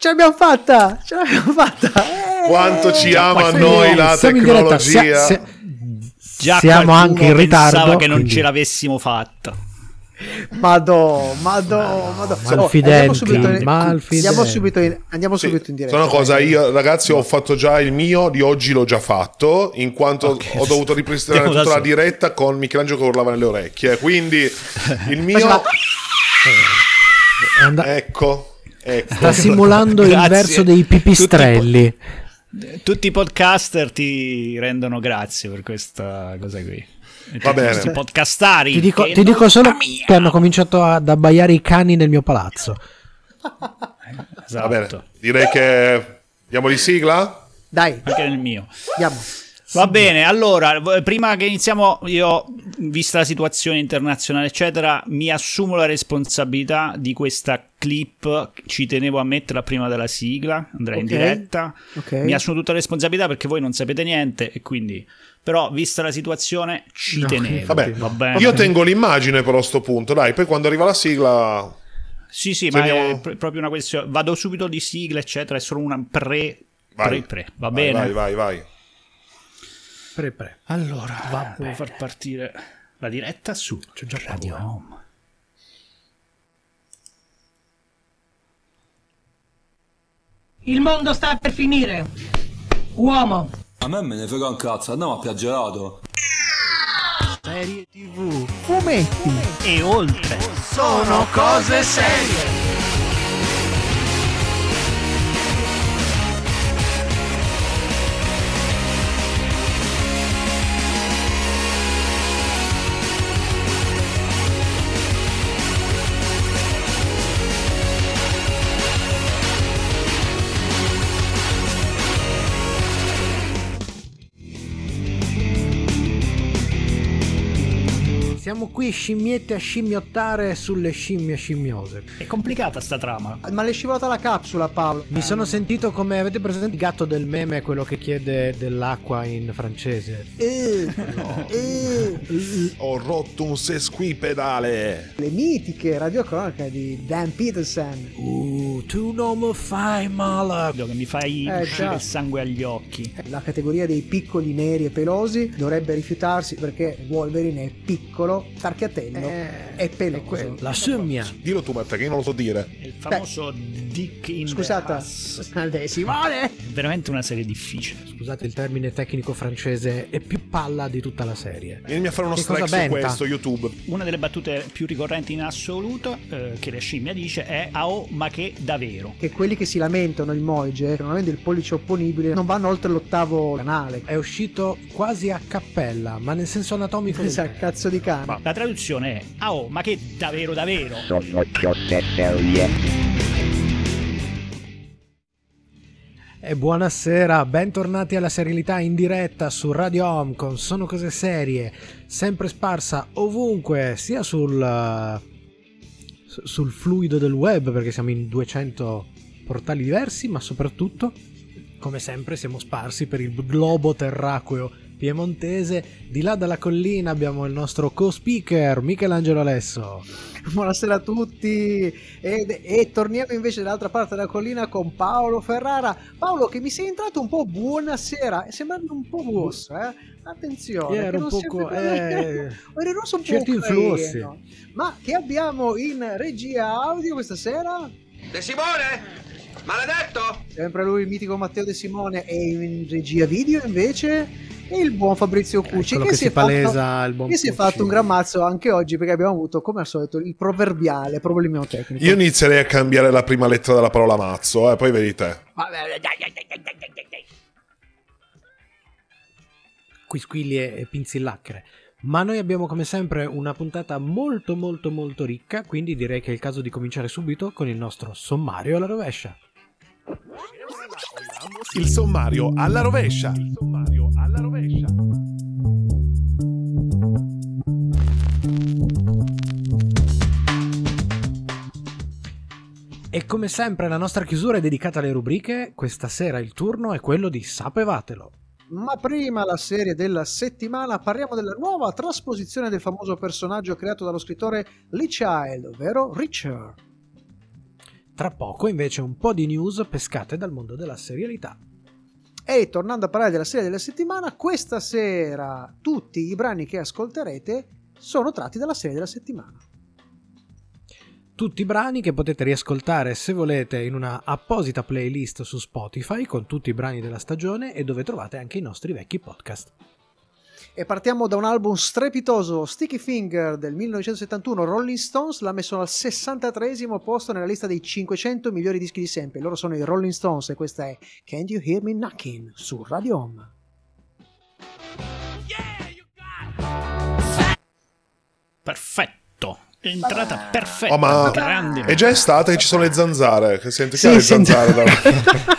Ce l'abbiamo fatta! Ce l'abbiamo fatta! Eh, Quanto ci ama noi la tecnologia! Se, se, Già siamo anche in ritardo. Pensava che non quindi... ce l'avessimo fatta. Madò, madò, madò. Malfidenti, andiamo malfidenti. Andiamo subito in, andiamo sì, subito in diretta. Sono cosa, io ragazzi ho fatto già il mio, di oggi l'ho già fatto, in quanto okay. ho dovuto ripristinare tutta la diretta con Michelangelo che urlava nelle orecchie. Quindi il mio... ecco, ecco. Sta simulando il verso dei pipistrelli. Tutti, tutti i podcaster ti rendono grazie per questa cosa qui. Va bene. Podcastari. Ti dico, ti dico solo mia. che hanno cominciato ad abbaiare i cani nel mio palazzo. esatto. Va bene. Direi che diamo di sigla? Dai. Anche nel mio. Andiamo. Va bene, allora, prima che iniziamo, io, vista la situazione internazionale, eccetera, mi assumo la responsabilità di questa clip, ci tenevo a metterla prima della sigla, andrei okay. in diretta, okay. mi assumo tutta la responsabilità perché voi non sapete niente e quindi però vista la situazione ci no, tenevo. Vabbè, va bene. Io tengo l'immagine però a sto punto, dai, poi quando arriva la sigla... Sì, sì, ma è pr- proprio una questione, vado subito di sigla, eccetera, è solo una pre... Vai. Pre, pre. Va vai, bene? Vai, vai, vai. Pre, pre. Allora, va devo far partire la diretta su C'ho già Radio Home. Il mondo sta per finire. Uomo, a me me ne frega un cazzo, andiamo a piaggerato. Serie TV, fumetti e oltre. Sono cose serie. Qui scimmiette a scimmiottare sulle scimmie scimmiose. È complicata sta trama. Ma l'è scivolata la capsula, Paolo. Mi sono sentito come avete presente il gatto del meme, quello che chiede dell'acqua in francese. Eh, no. eh. Ho rotto un sesquipedale. Le mitiche radiocronache di Dan Peterson. Uh, tu non mi fai male. Che mi fai eh, uscire il sangue agli occhi. La categoria dei piccoli neri e pelosi dovrebbe rifiutarsi perché Wolverine è piccolo Tarchiatello eh, è peloso. La scimmia. Dillo tu, Matta, che io non lo so dire. Il famoso Beh, Dick in Scusate, Simone. Veramente una serie difficile. Scusate il termine tecnico francese, è più palla di tutta la serie. Vieni a fare uno che strike su questo, YouTube. Una delle battute più ricorrenti in assoluto eh, che la scimmia dice è "Ao, ma che davvero?". Che quelli che si lamentano il Moige, non avendo il pollice opponibile, non vanno oltre l'ottavo canale. È uscito quasi a cappella, ma nel senso anatomico. Esatto, cazzo di cane. Ma la traduzione è ah oh, ma che davvero davvero? Sono cose serie. E buonasera, bentornati alla serialità in diretta su Radio Home con Sono Cose Serie, sempre sparsa ovunque, sia sul, sul fluido del web, perché siamo in 200 portali diversi, ma soprattutto, come sempre, siamo sparsi per il globo terraqueo piemontese. Di là dalla collina abbiamo il nostro co-speaker Michelangelo Alesso. Buonasera a tutti e, e, torniamo invece dall'altra parte della collina con Paolo Ferrara. Paolo che mi sei entrato un po' buonasera, sembrando un po' rosso, eh? Attenzione, era un poco eh, eri rosso un certi influssi. Ma che abbiamo in regia audio questa sera? De Simone! Maledetto! Sempre lui, il mitico Matteo De Simone e in regia video invece e il buon Fabrizio Cucci che, che, si, palesa il buon che si è fatto un gran mazzo anche oggi perché abbiamo avuto come al solito il proverbiale problema tecnico io inizierei a cambiare la prima lettera della parola mazzo eh, poi vedi te. Quisquilli e pinzillacchere ma noi abbiamo come sempre una puntata molto molto molto ricca quindi direi che è il caso di cominciare subito con il nostro sommario alla rovescia il sommario alla rovescia. Il sommario alla rovescia. E come sempre la nostra chiusura è dedicata alle rubriche, questa sera il turno è quello di Sapevatelo. Ma prima la serie della settimana parliamo della nuova trasposizione del famoso personaggio creato dallo scrittore Lee Child, ovvero Richard. Tra poco invece un po' di news pescate dal mondo della serialità. E tornando a parlare della serie della settimana, questa sera tutti i brani che ascolterete sono tratti dalla serie della settimana. Tutti i brani che potete riascoltare se volete in una apposita playlist su Spotify con tutti i brani della stagione e dove trovate anche i nostri vecchi podcast. E partiamo da un album strepitoso, Sticky Finger del 1971. Rolling Stones l'ha messo al 63 posto nella lista dei 500 migliori dischi di sempre. Loro sono i Rolling Stones e questa è Can't You Hear Me Knocking su Radio Home. Perfetto. Entrata perfetta. Oh, ma grande. è già estate che ci sono le zanzare. Che senti Sì, che le senti- zanzare da...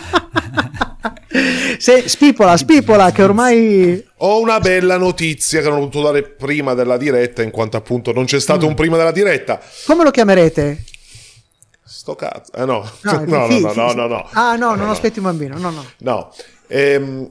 Se, spipola, spipola, che ormai... Ho una bella notizia che non ho potuto dare prima della diretta, in quanto appunto non c'è stato un prima della diretta. Come lo chiamerete? Sto cazzo. Eh no. No, No, no, no, no, no, no. Ah no, non No, no. aspetti un bambino, no, no. No. Ehm,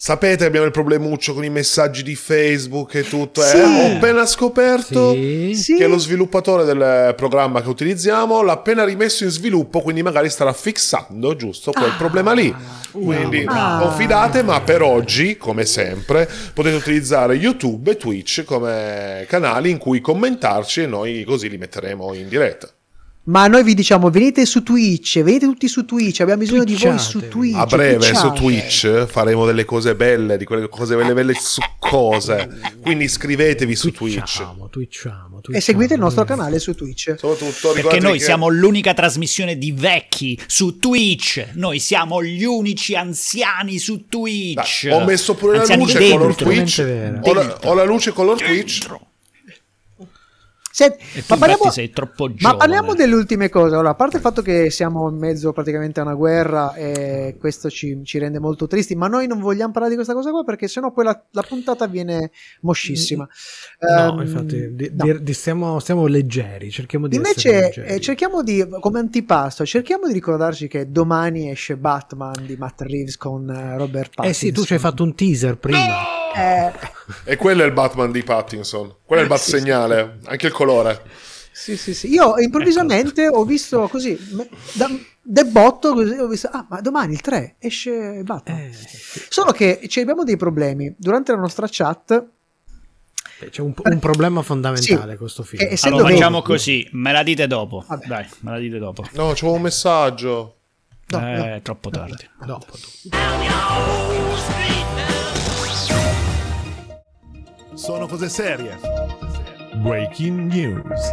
sapete che abbiamo il problemuccio con i messaggi di Facebook e tutto. Sì. eh? Ho appena scoperto Sì. Che lo sviluppatore del programma che utilizziamo l'ha appena rimesso in sviluppo, quindi magari starà fissando giusto quel problema lì. Quindi Ah. confidate, ma per oggi, come sempre, potete utilizzare YouTube e Twitch come canali in cui commentarci e noi così li metteremo in diretta. Ma noi vi diciamo, venite su Twitch, venite tutti su Twitch, abbiamo bisogno di voi su Twitchate. Twitch. A breve su twitchate. Twitch faremo delle cose belle, di quelle cose belle belle succose. Quindi iscrivetevi su Twitch. Twitchiamo, twitchiamo, E seguite il nostro canale su Twitch. Soprattutto Perché noi che- siamo l'unica trasmissione di vecchi su Twitch. Noi siamo gli unici anziani su Twitch. Dai, ho messo pure la luce dentro. color Twitch. Ho la, ho la luce color Twitch. Dentro. Se- E tu ma parliamo, sei troppo ma giovane. parliamo delle ultime cose. Allora, a parte il fatto che siamo in mezzo praticamente a una guerra e questo ci, ci rende molto tristi, ma noi non vogliamo parlare di questa cosa qua perché sennò poi la, la puntata viene moscissima. No, Ehm, infatti, di- no. di- di- stiamo, stiamo leggeri, cerchiamo di essere Invece leggeri. eh, cerchiamo di, come antipasto, cerchiamo di ricordarci che domani esce Batman di Matt Reeves con eh, Robert Pattinson. Eh sì, tu ci hai fatto un teaser prima. Eh, E quello è il Batman di Pattinson. Quello è il bat Sì, sì. segnale. Anche il colore. Sì, sì, sì. Io improvvisamente ho visto così, da, debotto così, ho visto, ah, ma domani il 3 esce Batman. Eh, sì. Solo che ci abbiamo dei problemi. Durante la nostra chat, C'è un, un problema fondamentale Sì. questo film. Eh, essendo Allora facciamo così, me la dite dopo. Vabbè. Dai, me la dite dopo. No, c'avevo un messaggio. No, eh, no. è troppo tardi. Dopo. Sono cose serie. Breaking news.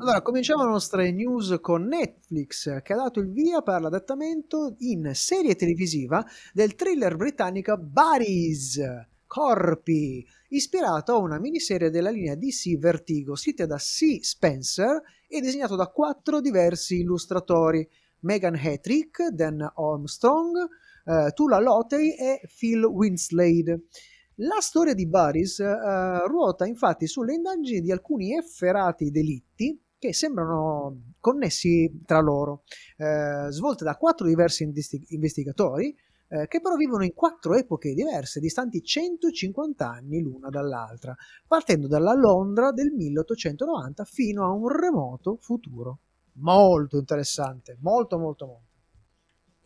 Allora, cominciamo le nostre news con Netflix che ha dato il via per l'adattamento in serie televisiva del thriller britannico Buddies, Corpi, ispirato a una miniserie della linea DC Vertigo, scritta da C. Spencer e disegnato da quattro diversi illustratori, Megan Hetrick, Dan Armstrong, eh, Tula Lotey e Phil Winslade. La storia di Buddies eh, ruota infatti sulle indagini di alcuni efferati delitti che sembrano connessi tra loro, eh, svolte da quattro diversi investi- investigatori eh, che però vivono in quattro epoche diverse, distanti 150 anni l'una dall'altra, partendo dalla Londra del 1890 fino a un remoto futuro. Molto interessante, molto molto molto.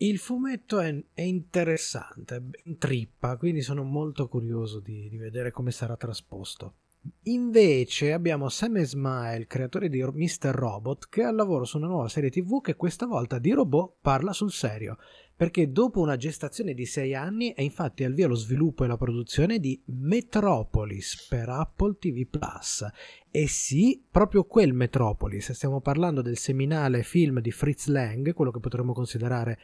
Il fumetto è, è interessante, in trippa, quindi sono molto curioso di, di vedere come sarà trasposto. Invece abbiamo Sam Esmail, creatore di Mr. Robot, che è al lavoro su una nuova serie TV che questa volta di robot parla sul serio, perché dopo una gestazione di sei anni è infatti al via lo sviluppo e la produzione di Metropolis per Apple TV Plus. E sì, proprio quel Metropolis, stiamo parlando del seminale film di Fritz Lang, quello che potremmo considerare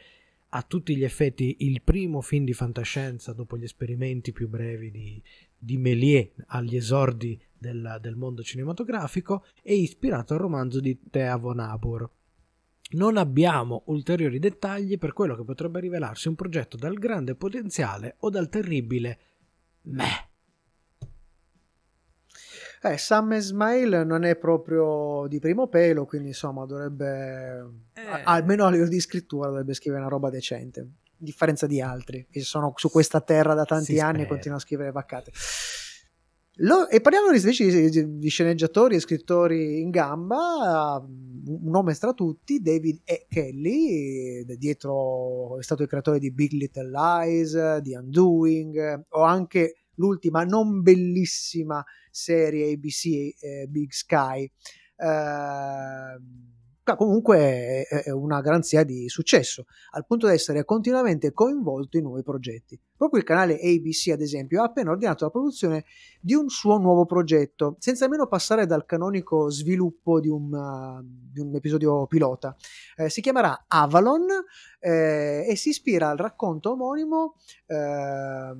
a tutti gli effetti il primo film di fantascienza dopo gli esperimenti più brevi di, di Méliès agli esordi del, del mondo cinematografico e ispirato al romanzo di Thea von Abur. Non abbiamo ulteriori dettagli per quello che potrebbe rivelarsi un progetto dal grande potenziale o dal terribile meh. Eh, Sam Esmail non è proprio di primo pelo, quindi insomma dovrebbe, Eh. almeno a livello di scrittura, dovrebbe scrivere una roba decente, a differenza di altri che sono su questa terra da tanti Si anni e spera. continuano a scrivere vaccate. Lo, e parliamo invece di, di, sceneggiatori e scrittori in gamba, un nome tra tutti, David E. Kelly, dietro è stato il creatore di Big Little Lies, di Undoing, o anche l'ultima non bellissima serie ABC eh, Big Sky. Eh, comunque è una garanzia di successo, al punto da essere continuamente coinvolto in nuovi progetti. Proprio il canale ABC, ad esempio, ha appena ordinato la produzione di un suo nuovo progetto, senza nemmeno passare dal canonico sviluppo di un, uh, di un episodio pilota. Eh, si chiamerà Avalon eh, e si ispira al racconto omonimo eh,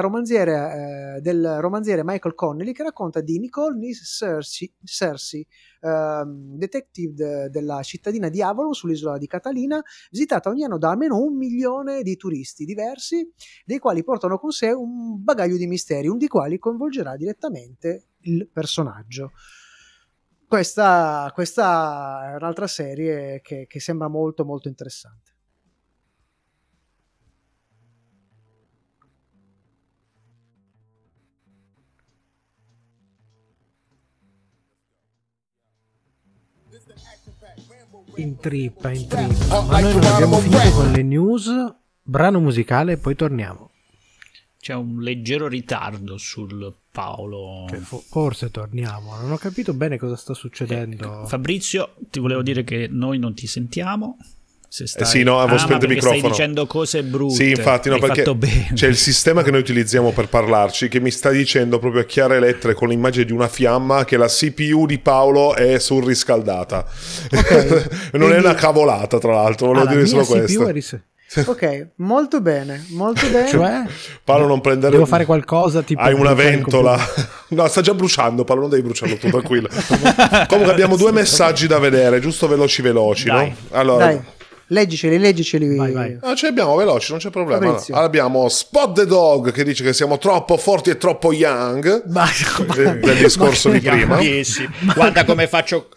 romanziere, del romanziere Michael Connelly che racconta di Nicole Cersei, Cersei ehm, detective de, della cittadina di Avalon sull'isola di Catalina, visitata ogni anno da almeno un milione di turisti diversi dei quali portano con sé un bagaglio di misteri, un di quali coinvolgerà direttamente il personaggio. Questa, questa è un'altra serie che, che sembra molto molto interessante. in trippa, in trippa. Ma noi non abbiamo finito con le news Brano musicale e poi torniamo. C'è un leggero ritardo sul Paolo. Cioè, forse torniamo. Non ho capito bene cosa sta succedendo. Eh, Fabrizio, ti volevo dire che noi non ti sentiamo. Se stai... Eh sì, no, avevo ah, spento il microfono. Stai dicendo cose brutte. Sì, infatti, no, perché c'è il sistema che noi utilizziamo per parlarci che mi sta dicendo proprio a chiare lettere con l'immagine di una fiamma che la CPU di Paolo è surriscaldata. Okay. non Quindi... è una cavolata, tra l'altro, volevo ah, dire solo questo. È ris- ok, molto bene, molto bene. Cioè, Paolo non prendere... Devo fare qualcosa tipo... Hai una ventola. No, sta già bruciando, Paolo, non devi bruciarlo tu, tranquillo. Comunque abbiamo due messaggi da vedere, giusto veloci veloci, Dai. no? Allora... Dai. Leggiceli, leggiceli. Vai, vai. No, ce li abbiamo veloci, non c'è problema. Allora, abbiamo Spot the Dog che dice che siamo troppo forti e troppo young. Ma, del discorso ma, di prima. Guarda come faccio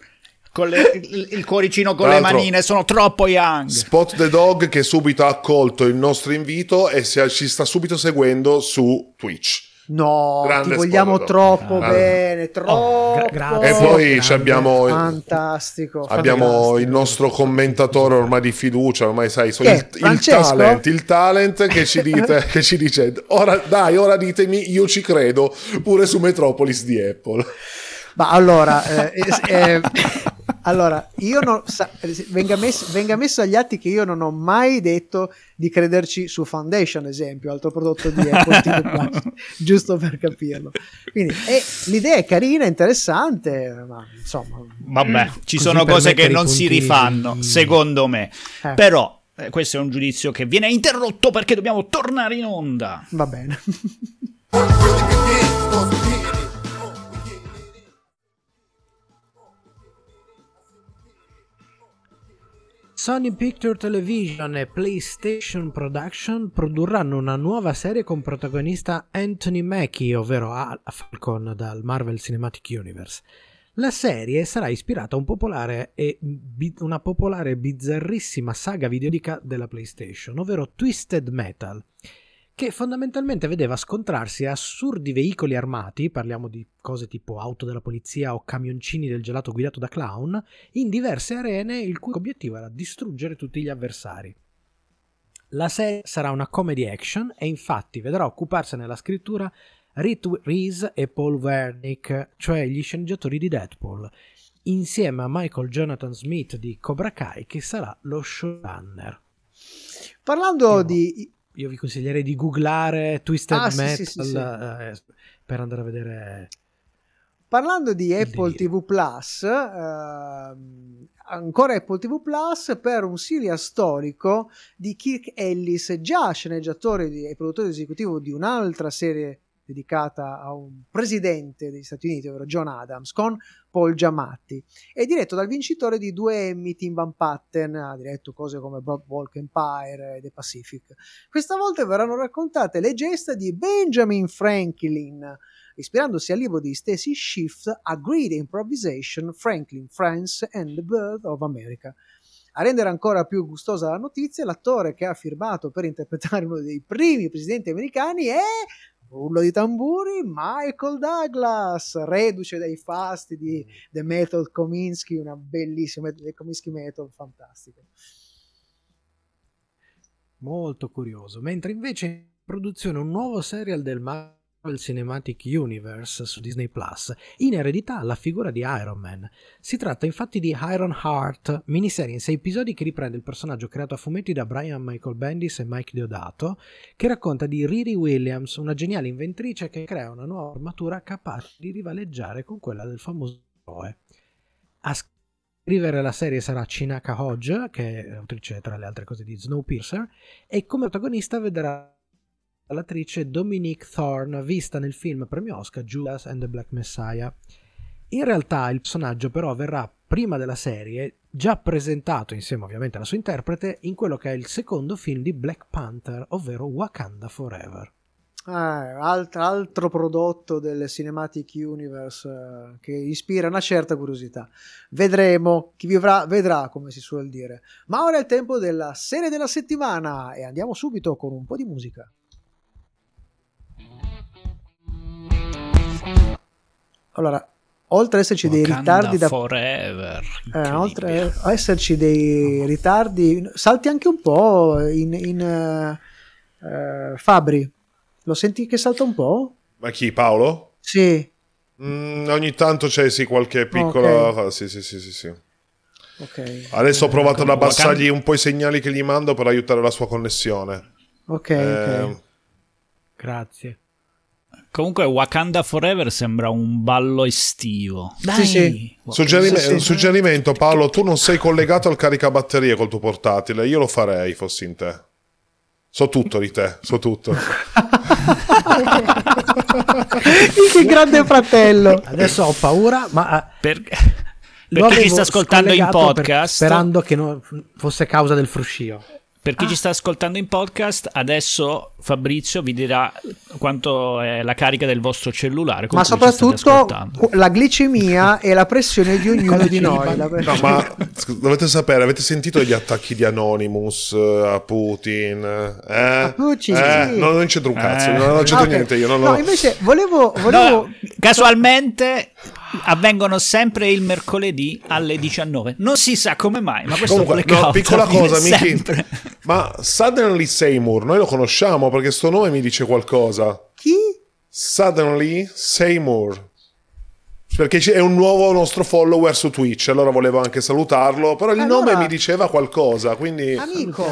le, il, il, cuoricino con le manine, sono troppo young. Spot the Dog che subito ha accolto il nostro invito e si, ci sta subito seguendo su Twitch. No, Grande ti vogliamo troppo ah. bene, troppo. Oh, gra- grazie. E poi abbiamo, fantastico, abbiamo fantastico. il nostro commentatore ormai di fiducia, ormai sai, sono il, il, talent, il talent che ci, dite, che ci dice, ora dai, ora ditemi, io ci credo, pure su Metropolis di Apple. Ma allora, eh, eh, allora io non, sa, venga, messo, venga, messo, agli atti che io non ho mai detto di crederci su Foundation, esempio, altro prodotto di Apple TV giusto per capirlo. Quindi eh, l'idea è carina, interessante, ma insomma. Vabbè, ci sono cose che non si rifanno, secondo me. Eh. Però eh, questo è un giudizio che viene interrotto perché dobbiamo tornare in onda. Va bene. Sony Picture Television e PlayStation Production produrranno una nuova serie con protagonista Anthony Mackie, ovvero Al Falcon dal Marvel Cinematic Universe. La serie sarà ispirata a un popolare e una popolare e bizzarrissima saga videoludica della PlayStation, ovvero Twisted Metal che fondamentalmente vedeva scontrarsi assurdi veicoli armati, parliamo di cose tipo auto della polizia o camioncini del gelato guidato da clown, in diverse arene il cui obiettivo era distruggere tutti gli avversari. La serie sarà una comedy action e infatti vedrà occuparsi nella scrittura Reed Reese e Paul Wernick, cioè gli sceneggiatori di Deadpool, insieme a Michael Jonathan Smith di Cobra Kai che sarà lo showrunner. Parlando di io vi consiglierei di googlare Twisted ah, Metal sì, sì, sì, eh, per andare a vedere. Parlando di Apple TV Plus, eh, ancora Apple TV Plus per un Silia storico di Kirk Ellis, già sceneggiatore e produttore esecutivo di un'altra serie dedicata a un presidente degli Stati Uniti, ovvero John Adams, con Paul Giamatti. È diretto dal vincitore di due Emmy Tim Van Patten, ha diretto cose come Broadwalk Empire e The Pacific. Questa volta verranno raccontate le gesta di Benjamin Franklin, ispirandosi al libro di Stacy Schiff, A Great Improvisation, Franklin, France and the Birth of America. A rendere ancora più gustosa la notizia, l'attore che ha firmato per interpretare uno dei primi presidenti americani è Rullo di tamburi, Michael Douglas, reduce dai fasti di The Method Kominsky, una bellissima The Kominsky Method, fantastico. Molto curioso. Mentre invece in produzione un nuovo serial del Marvel Cinematic Universe su Disney Plus, in eredità la figura di Iron Man. Si tratta infatti di Iron Heart, miniserie in sei episodi che riprende il personaggio creato a fumetti da Brian Michael Bendis e Mike Diodato, che racconta di Riri Williams, una geniale inventrice che crea una nuova armatura capace di rivaleggiare con quella del famoso eroe. A scrivere la serie sarà Chinaka Hodge, che è autrice tra le altre cose di Snowpiercer, e come protagonista vedrà l'attrice Dominique Thorne, vista nel film premio Oscar Judas and the Black Messiah. In realtà il personaggio però verrà prima della serie già presentato insieme ovviamente alla sua interprete in quello che è il secondo film di Black Panther, ovvero Wakanda Forever. Ah, alt- altro prodotto del Cinematic Universe eh, che ispira una certa curiosità. Vedremo, chi vivrà vedrà, come si suol dire. Ma ora è il tempo della serie della settimana e andiamo subito con un po' di musica. Allora, oltre ad esserci dei Wakanda ritardi da Forever. eh, oltre a esserci dei ritardi, salti anche un po' in, in eh, eh, Fabri. Lo senti che salta un po'? Ma chi, Paolo? Sì, Mm, ogni tanto c'è sì qualche piccola... Ok. Sì, sì, sì, sì, sì. ok. Adesso ho provato ad Wakanda- abbassargli un po' i segnali che gli mando per aiutare la sua connessione. Ok, Eh, ok. Grazie. Comunque Wakanda Forever sembra un ballo estivo. Dai. sì. suggerime- Sì, sì. Suggerimento, Paolo, tu non sei collegato al caricabatterie col tuo portatile. Io lo farei, fossi in te. So tutto di te, so tutto. che grande fratello! Adesso ho paura, ma eh, Per, chi sta ascoltando in scollegato per- podcast, sperando che non fosse causa del fruscio. Per chi ci sta ascoltando in podcast, adesso Fabrizio vi dirà quanto è la carica del vostro cellulare. Ma soprattutto la glicemia e la pressione di ognuno di noi. No, ma dovete sapere, avete sentito gli attacchi di Anonymous eh, a Putin? Eh? A Putin, Eh, sì. no, non c'entro un cazzo, Eh. no, non c'entro Ah, ok. niente io. Non No, lo- invece volevo... volevo... No, casualmente avvengono sempre il mercoledì alle 19. Non si sa come mai, ma questo Comunque, no, piccola cosa, Miki. Ma Suddenly Seymour, noi lo conosciamo perché sto nome mi dice qualcosa. Chi? Suddenly Seymour. Perché è un nuovo nostro follower su Twitch, allora volevo anche salutarlo, però il Allora- nome mi diceva qualcosa, quindi... Amico?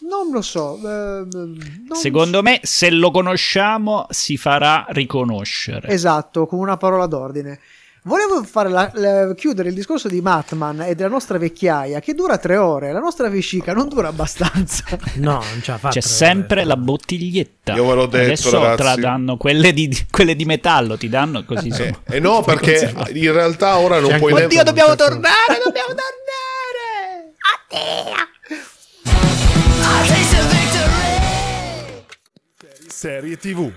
Non lo so. eh, non Secondo me, se lo conosciamo, si farà riconoscere. Esatto, con una parola d'ordine. Volevo fare la- la- chiudere il discorso di Matman e della nostra vecchiaia che dura tre ore. La nostra vescica non dura abbastanza. No, non ce la fa. C'è sempre ore. la bottiglietta. Io ve l'ho detto, Adesso ragazzi. te la danno quelle di, quelle di metallo, ti danno così. Eh, eh no, perché in realtà ora non C'è puoi. Oddio, dobbiamo Certo. tornare, dobbiamo tornare. Serie TV.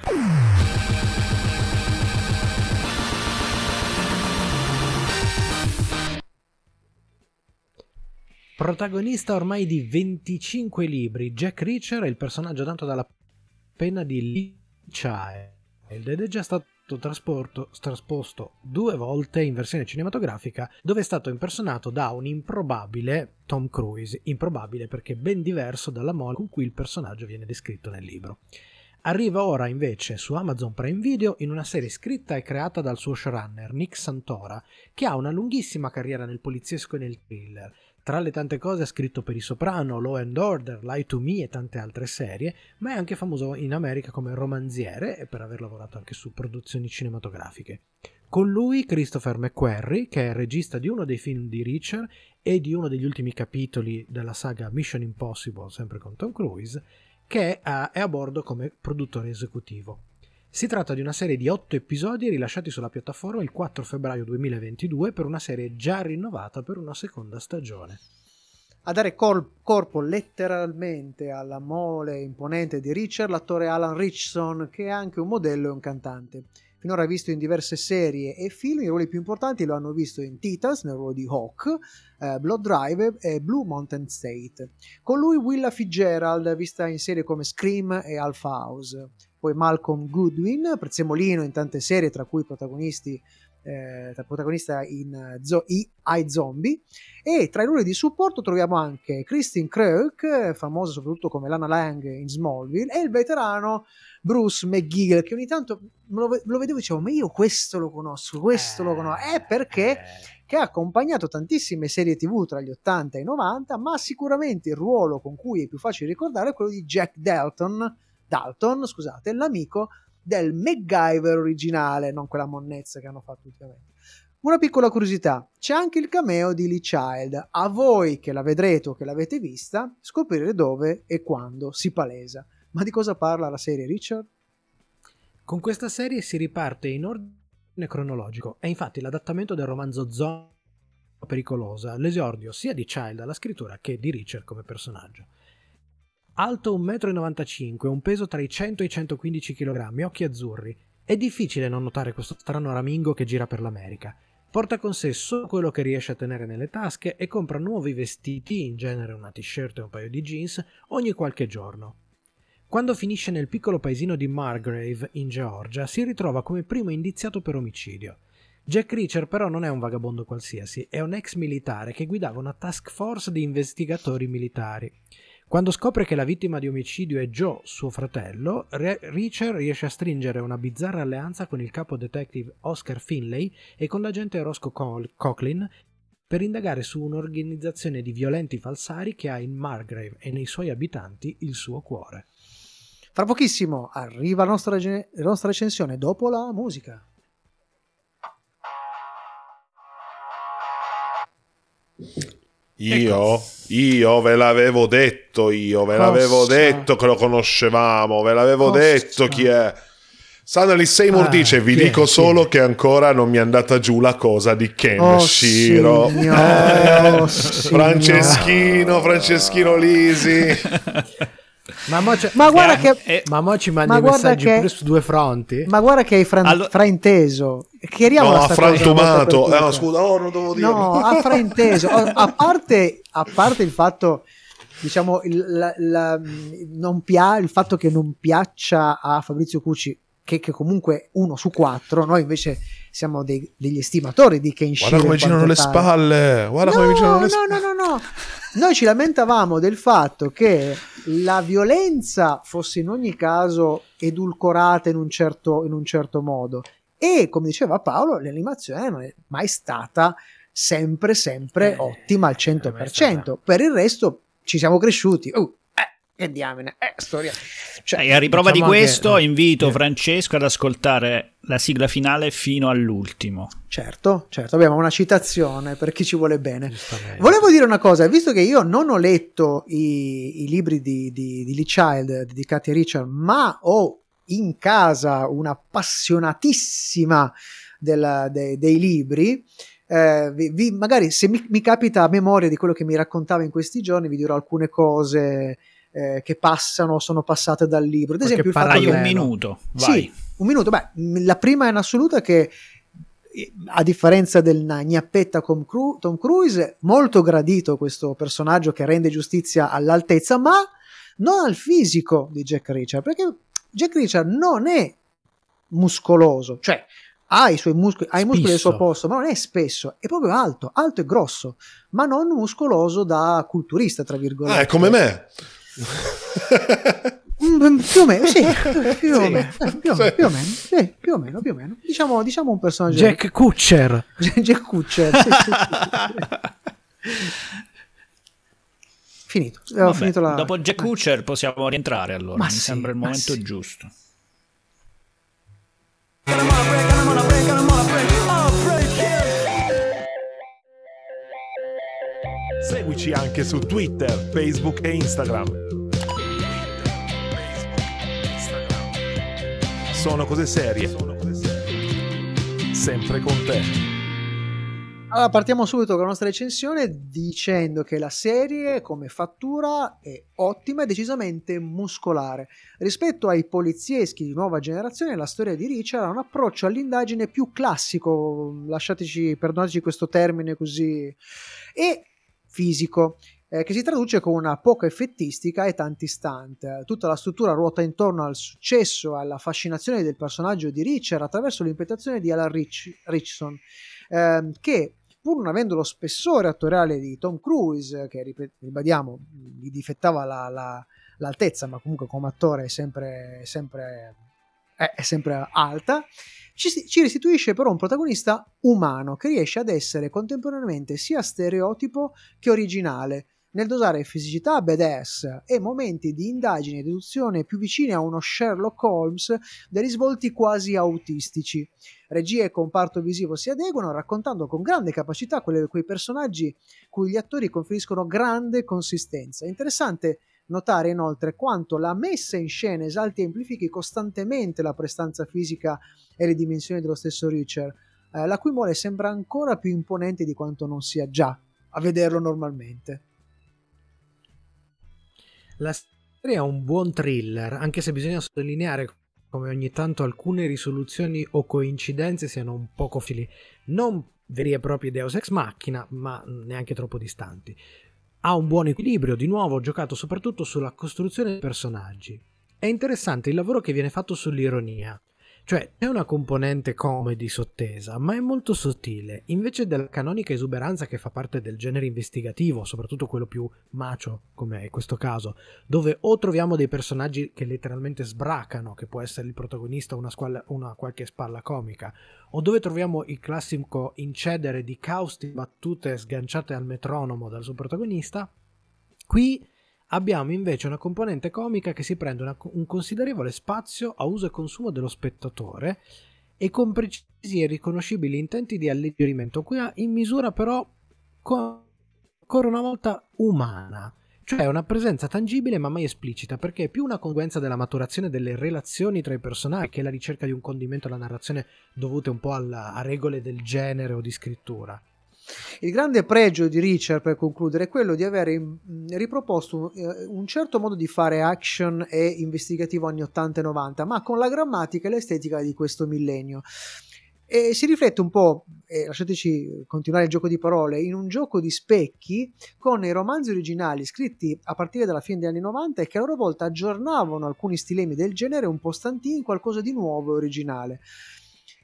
Protagonista ormai di 25 libri, Jack Reacher è il personaggio dato dalla penna di Lee Child ed è già stato trasposto due volte in versione cinematografica dove è stato impersonato da un improbabile Tom Cruise, improbabile perché ben diverso dalla mole con cui il personaggio viene descritto nel libro. Arriva ora invece su Amazon Prime Video in una serie scritta e creata dal suo showrunner Nick Santora, che ha una lunghissima carriera nel poliziesco e nel thriller. Tra le tante cose ha scritto per I Soprano, Law and Order, Lie to Me e tante altre serie, ma è anche famoso in America come romanziere e per aver lavorato anche su produzioni cinematografiche. Con lui Christopher McQuarrie, che è regista di uno dei film di Reacher e di uno degli ultimi capitoli della saga Mission Impossible, sempre con Tom Cruise, che è a bordo come produttore esecutivo. Si tratta di una serie di otto episodi rilasciati sulla piattaforma il 4 febbraio 2022 per una serie già rinnovata per una seconda stagione. A dare col- corpo letteralmente alla mole imponente di Richard, l'attore Alan Richson, che è anche un modello e un cantante. Finora visto in diverse serie e film, i ruoli più importanti lo hanno visto in Titus nel ruolo di Hawk, eh, Blood Drive e Blue Mountain State. Con lui Willa Fitzgerald, vista in serie come Scream e Alpha House. Poi Malcolm Goodwin, prezzemolino in tante serie, tra cui protagonisti eh, protagonista in zo- I, I Zombie e tra i ruoli di supporto troviamo anche Christine Kruk, famosa soprattutto come Lana Lang in Smallville e il veterano Bruce McGill che ogni tanto lo, lo vedevo e dicevo ma io questo lo conosco, questo eh, lo conosco è perché eh. che ha accompagnato tantissime serie tv tra gli 80 e i 90 ma sicuramente il ruolo con cui è più facile ricordare è quello di Jack Dalton Dalton, scusate, l'amico del MacGyver originale, non quella monnezza che hanno fatto ultimamente. Una piccola curiosità, c'è anche il cameo di Lee Child, a voi che la vedrete o che l'avete vista, scoprire dove e quando si palesa. Ma di cosa parla la serie Richard? Con questa serie si riparte in ordine cronologico, è infatti l'adattamento del romanzo Zona pericolosa, l'esordio sia di Child alla scrittura che di Richard come personaggio. Alto 1,95 m, un peso tra i 100 e i 115 kg, occhi azzurri. È difficile non notare questo strano ramingo che gira per l'America. Porta con sé solo quello che riesce a tenere nelle tasche e compra nuovi vestiti, in genere una t-shirt e un paio di jeans, ogni qualche giorno. Quando finisce nel piccolo paesino di Margrave, in Georgia, si ritrova come primo indiziato per omicidio. Jack Reacher però non è un vagabondo qualsiasi, è un ex militare che guidava una task force di investigatori militari. Quando scopre che la vittima di omicidio è Joe, suo fratello, Re- Reacher riesce a stringere una bizzarra alleanza con il capo detective Oscar Finlay e con l'agente Roscoe Col- Coughlin per indagare su un'organizzazione di violenti falsari che ha in Margrave e nei suoi abitanti il suo cuore. Fra pochissimo arriva la nostra, la nostra recensione dopo la musica. Io, ecco. io ve l'avevo detto, io ve Costa. l'avevo detto che lo conoscevamo, ve l'avevo Costa. detto chi è. Sanali Seymour ah, dice: Vi dico è, solo che ancora non mi è andata giù la cosa di Ken oh, Shiro. Signore, oh, Franceschino, Franceschino Lisi. Ma, mo ma guarda che eh, ma mo ci mandi messaggi che, pure su due fronti. Ma guarda che hai fran- allora, frainteso. Chiariamo no, ha frantumato. Eh, no, scusa, oh, non devo dire. No, ha frainteso. a, parte, a parte il fatto diciamo il, la, la, non pia- il fatto che non piaccia a Fabrizio Cucci che, che, comunque uno su quattro, noi invece siamo dei, degli estimatori di Ken Guarda come girano le spalle, guarda no, come girano le spalle. No, no, no, no. Noi ci lamentavamo del fatto che la violenza fosse in ogni caso edulcorata in un certo, in un certo modo e, come diceva Paolo, l'animazione non è mai stata sempre, sempre eh, ottima al 100%. Per il resto ci siamo cresciuti. Uh, che diamine, eh, storia. Cioè, e a riprova diciamo di questo, che, invito eh. Francesco ad ascoltare la sigla finale fino all'ultimo. Certo, certo, abbiamo una citazione per chi ci vuole bene. Volevo dire una cosa, visto che io non ho letto i, i libri di, di, di Lee Child dedicati a Richard, ma ho in casa un'appassionatissima del, de, dei libri, eh, vi, vi, magari se mi, mi, capita a memoria di quello che mi raccontava in questi giorni, vi dirò alcune cose eh, che passano, sono passate dal libro. Ad esempio, il fatto che... un minuto, vai. Sì, un minuto. Beh, la prima è in assoluta che a differenza del gnappetta Tom Cruise, molto gradito questo personaggio che rende giustizia all'altezza, ma non al fisico di Jack Richard, perché Jack Richard non è muscoloso, cioè ha i suoi muscoli, ha i muscoli del suo posto, ma non è spesso, è proprio alto, alto e grosso, ma non muscoloso da culturista, tra virgolette. Ah, è come me. Più o meno, sì, più, o meno, più, o meno, più o meno, sì, più o meno, più o meno. Diciamo, diciamo un personaggio. Jack Kutcher. Jack Kutcher, sì, sì, Finito. Vabbè, finito la... Dopo Jack Kutcher possiamo rientrare allora. Ma mi sembra il momento giusto. Seguici anche su Twitter, Facebook e Instagram. Sono cose serie. Sempre con te. Allora, partiamo subito con la nostra recensione dicendo che la serie come fattura è ottima e decisamente muscolare. Rispetto ai polizieschi di nuova generazione, la storia di Richard ha un approccio all'indagine più classico, lasciateci, perdonateci questo termine così, e fisico eh, che si traduce con una poca effettistica e tanti stunt. Tutta la struttura ruota intorno al successo alla fascinazione del personaggio di Richard attraverso l'interpretazione di Alan Rich- Richardson, eh, che pur non avendo lo spessore attoriale di Tom Cruise, che ribadiamo, gli difettava la, la, l'altezza, ma comunque come attore è sempre, sempre, è, sempre alta, ci, ci, restituisce però un protagonista umano che riesce ad essere contemporaneamente sia stereotipo che originale, nel dosare fisicità badass e momenti di indagine e deduzione più vicini a uno Sherlock Holmes dei risvolti quasi autistici. Regia e comparto visivo si adeguano, raccontando con grande capacità quei personaggi cui gli attori conferiscono grande consistenza. Interessante notare inoltre quanto la messa in scena esalti e amplifichi costantemente la prestanza fisica e le dimensioni dello stesso Richard, eh, la cui mole sembra ancora più imponente di quanto non sia già a vederlo normalmente. La serie è un buon thriller, anche se bisogna sottolineare come ogni tanto alcune risoluzioni o coincidenze siano un poco fili, non veri e propri Deus Ex Machina, ma neanche troppo distanti. Ha un buon equilibrio, di nuovo giocato soprattutto sulla costruzione dei personaggi. È interessante il lavoro che viene fatto sull'ironia. Cioè, è una componente comedy sottesa, ma è molto sottile. Invece della canonica esuberanza che fa parte del genere investigativo, soprattutto quello più macio, come è questo caso, dove o troviamo dei personaggi che letteralmente sbracano, che può essere il protagonista una, squalla, una qualche spalla comica, o dove troviamo il classico incedere di causti battute sganciate al metronomo dal suo protagonista, qui Abbiamo invece una componente comica che si prende una, un considerevole spazio a uso e consumo dello spettatore e con precisi e riconoscibili intenti di alleggerimento, qui in misura però co- ancora una volta umana, cioè una presenza tangibile ma mai esplicita, perché è più una conseguenza della maturazione delle relazioni tra i personaggi che la ricerca di un condimento alla narrazione dovute un po' alla, a regole del genere o di scrittura. Il grande pregio di Richard, per concludere, è quello di aver riproposto eh, un certo modo di fare action e investigativo anni 80 e 90, ma con la grammatica e l'estetica di questo millennio. E si riflette un po', e lasciateci continuare il gioco di parole, in un gioco di specchi con i romanzi originali scritti a partire dalla fine degli anni 90 e che a loro volta aggiornavano alcuni stilemi del genere un po' stanti in qualcosa di nuovo e originale.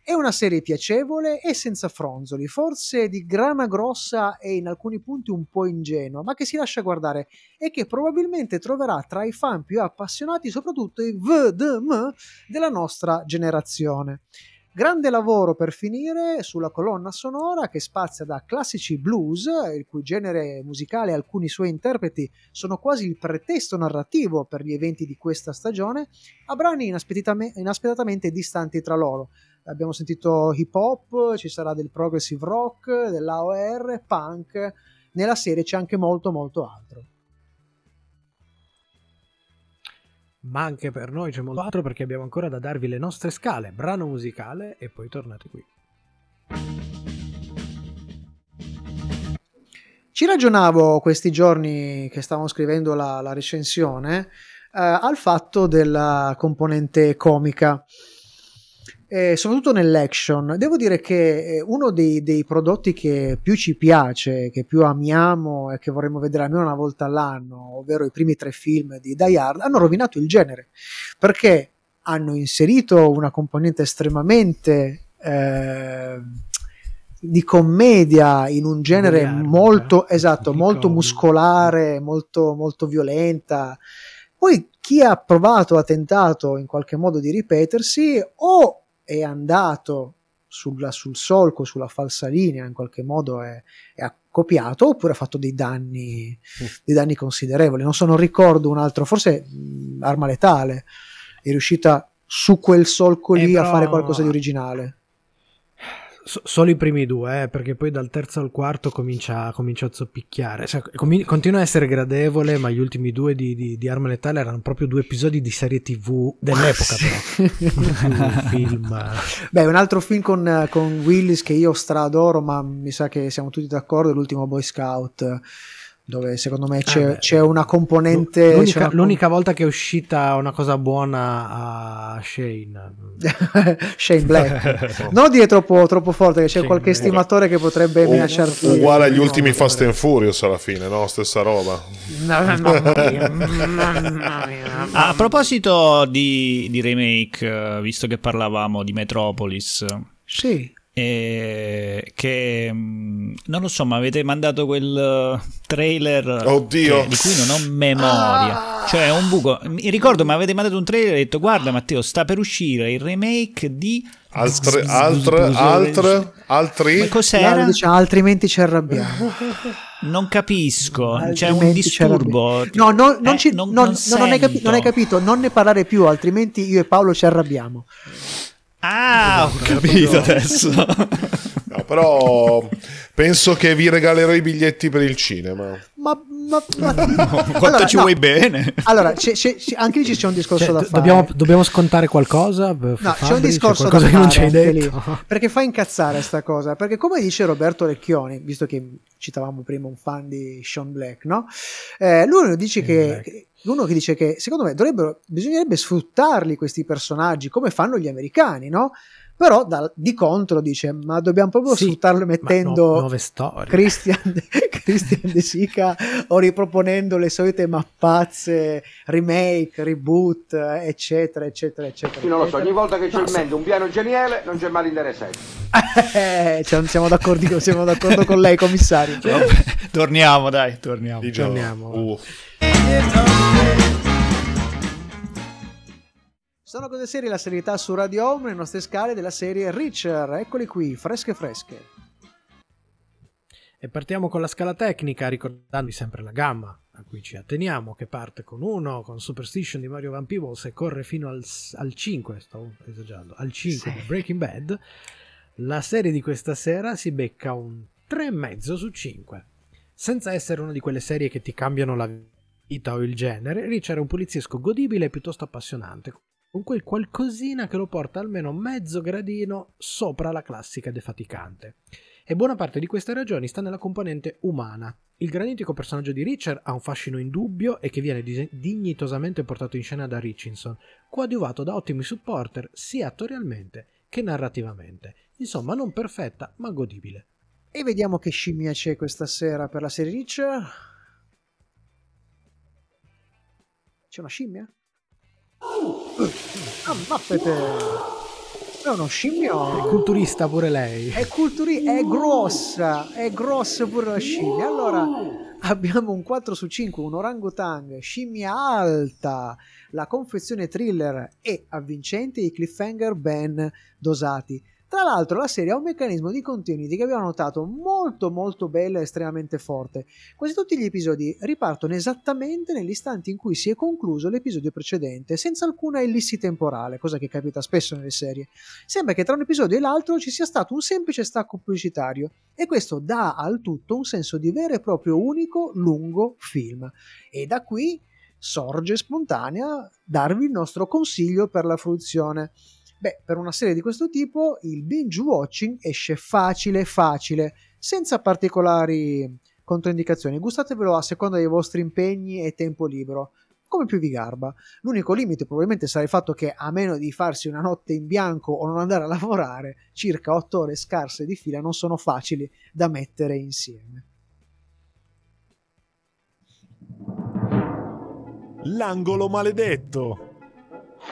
È una serie piacevole e senza fronzoli, forse di grana grossa e in alcuni punti un po' ingenua, ma che si lascia guardare e che probabilmente troverà tra i fan più appassionati soprattutto i VDM della nostra generazione. Grande lavoro per finire sulla colonna sonora che spazia da classici blues, il cui genere musicale e alcuni suoi interpreti sono quasi il pretesto narrativo per gli eventi di questa stagione, a brani inaspettatamente distanti tra loro, abbiamo sentito hip hop, ci sarà del progressive rock, dell'AOR, punk, nella serie c'è anche molto molto altro. Ma anche per noi c'è molto altro perché abbiamo ancora da darvi le nostre scale, brano musicale e poi tornate qui. Ci ragionavo questi giorni che stavamo scrivendo la, la recensione eh, al fatto della componente comica eh, soprattutto nell'action. Devo dire che eh, uno dei, dei, prodotti che più ci piace, che più amiamo e che vorremmo vedere almeno una volta all'anno, ovvero i primi tre film di Die Hard, hanno rovinato il genere perché hanno inserito una componente estremamente eh, di commedia in un genere Miliardo, molto, eh? esatto, molto muscolare, molto, molto violenta. Poi chi ha provato, ha tentato in qualche modo di ripetersi o è andato sulla, sul solco, sulla falsa linea, in qualche modo è, è accoppiato, oppure ha fatto dei danni, mm. dei danni considerevoli. Non so, non ricordo un altro, forse mh, mm, Arma Letale è riuscita su quel solco lì eh, a fare qualcosa di originale. So- solo i primi due, eh, perché poi dal terzo al quarto comincia, comincia a zoppicchiare. Cioè, com- continua a essere gradevole, ma gli ultimi due di, di, di Arma Letale erano proprio due episodi di serie TV dell'epoca, film. Beh, un altro film con, con Willis che io stradoro, ma mi sa che siamo tutti d'accordo, è l'ultimo Boy Scout dove secondo me c'è, ah, c'è una componente l'unica, una... l'unica, volta che è uscita una cosa buona a Shane Shane Black. Non dire troppo, troppo forte che c'è Shane qualche Black. estimatore che potrebbe U- minacciarti uguale agli ultimi Fast and Furious alla fine no? stessa roba. A proposito di, di remake visto che parlavamo di Metropolis sì eh, che mm, non lo so, ma avete mandato quel trailer Oddio. Che, di cui non ho memoria. Ah. Cioè, è un buco. Mi ricordo, ma avete mandato un trailer e ho detto: Guarda, Matteo, sta per uscire il remake di. Altre, altre, altre, altri. Ma cos'era? Altrimenti ci arrabbiamo. Non capisco, altrimenti c'è un disturbo. No, no non, eh, ci, non, non, non, hai capi- non hai capito, non ne parlare più, altrimenti io e Paolo ci arrabbiamo. Ah, ho capito adesso. Però penso che vi regalerò i biglietti per il cinema. Ma, ma, ma... No, quanto allora, ci no. vuoi bene? Allora, c'è, c'è, anche lì c'è un discorso cioè, da fare. Dobbiamo, dobbiamo, scontare qualcosa? No, Fabri, c'è un discorso c'è da fare. che non ci hai detto. perché fa incazzare sta cosa. Perché come dice Roberto Recchioni, visto che citavamo prima un fan di Sean Black, no? Eh, lui dice che, che uno che dice che secondo me bisognerebbe sfruttarli questi personaggi come fanno gli americani, no? Però da, di contro dice: Ma dobbiamo proprio sì, sfruttarlo mettendo no, Christian, Christian De Sica o riproponendo le solite mappazze, remake, reboot, eccetera, eccetera, eccetera. Io non lo so, ogni volta che c'è no, in mente un piano geniale non c'è male interessante. eh, cioè, siamo, d'accordo, siamo d'accordo con lei, commissario. Vabbè, torniamo, dai, torniamo. torniamo. Uh. Sono cose serie la serietà su Radio Home, le nostre scale della serie Richer, eccoli qui, fresche fresche. E partiamo con la scala tecnica, ricordandovi sempre la gamma a cui ci atteniamo, che parte con 1, con Superstition di Mario Van Peebles e corre fino al, al 5, sto esagerando, al 5 sì. di Breaking Bad. La serie di questa sera si becca un 3,5 su 5. Senza essere una di quelle serie che ti cambiano la vita o il genere, Richard è un poliziesco godibile e piuttosto appassionante, con quel qualcosina che lo porta almeno mezzo gradino sopra la classica defaticante. E buona parte di queste ragioni sta nella componente umana. Il granitico personaggio di Richard ha un fascino indubbio e che viene dignitosamente portato in scena da Richardson, coadiuvato da ottimi supporter sia attorialmente che narrativamente. Insomma, non perfetta, ma godibile. E vediamo che scimmia c'è questa sera per la serie Richard. C'è una scimmia? Ah, mappete! È uno scimmio. È culturista pure lei. È culturista, è grossa, è grossa pure la scimmia. Allora abbiamo un 4 su 5, un orangutang, scimmia alta, la confezione thriller è avvincente, i cliffhanger ben dosati. Tra l'altro la serie ha un meccanismo di continuity che abbiamo notato molto molto bello e estremamente forte. Quasi tutti gli episodi ripartono esattamente negli istanti in cui si è concluso l'episodio precedente, senza alcuna ellissi temporale, cosa che capita spesso nelle serie. Sembra che tra un episodio e l'altro ci sia stato un semplice stacco pubblicitario e questo dà al tutto un senso di vero e proprio unico lungo film. E da qui sorge spontanea darvi il nostro consiglio per la fruizione. Beh, per una serie di questo tipo il binge watching esce facile facile, senza particolari controindicazioni. Gustatevelo a seconda dei vostri impegni e tempo libero, come più vi garba. L'unico limite probabilmente sarà il fatto che, a meno di farsi una notte in bianco o non andare a lavorare, circa 8 ore scarse di fila non sono facili da mettere insieme. L'angolo maledetto.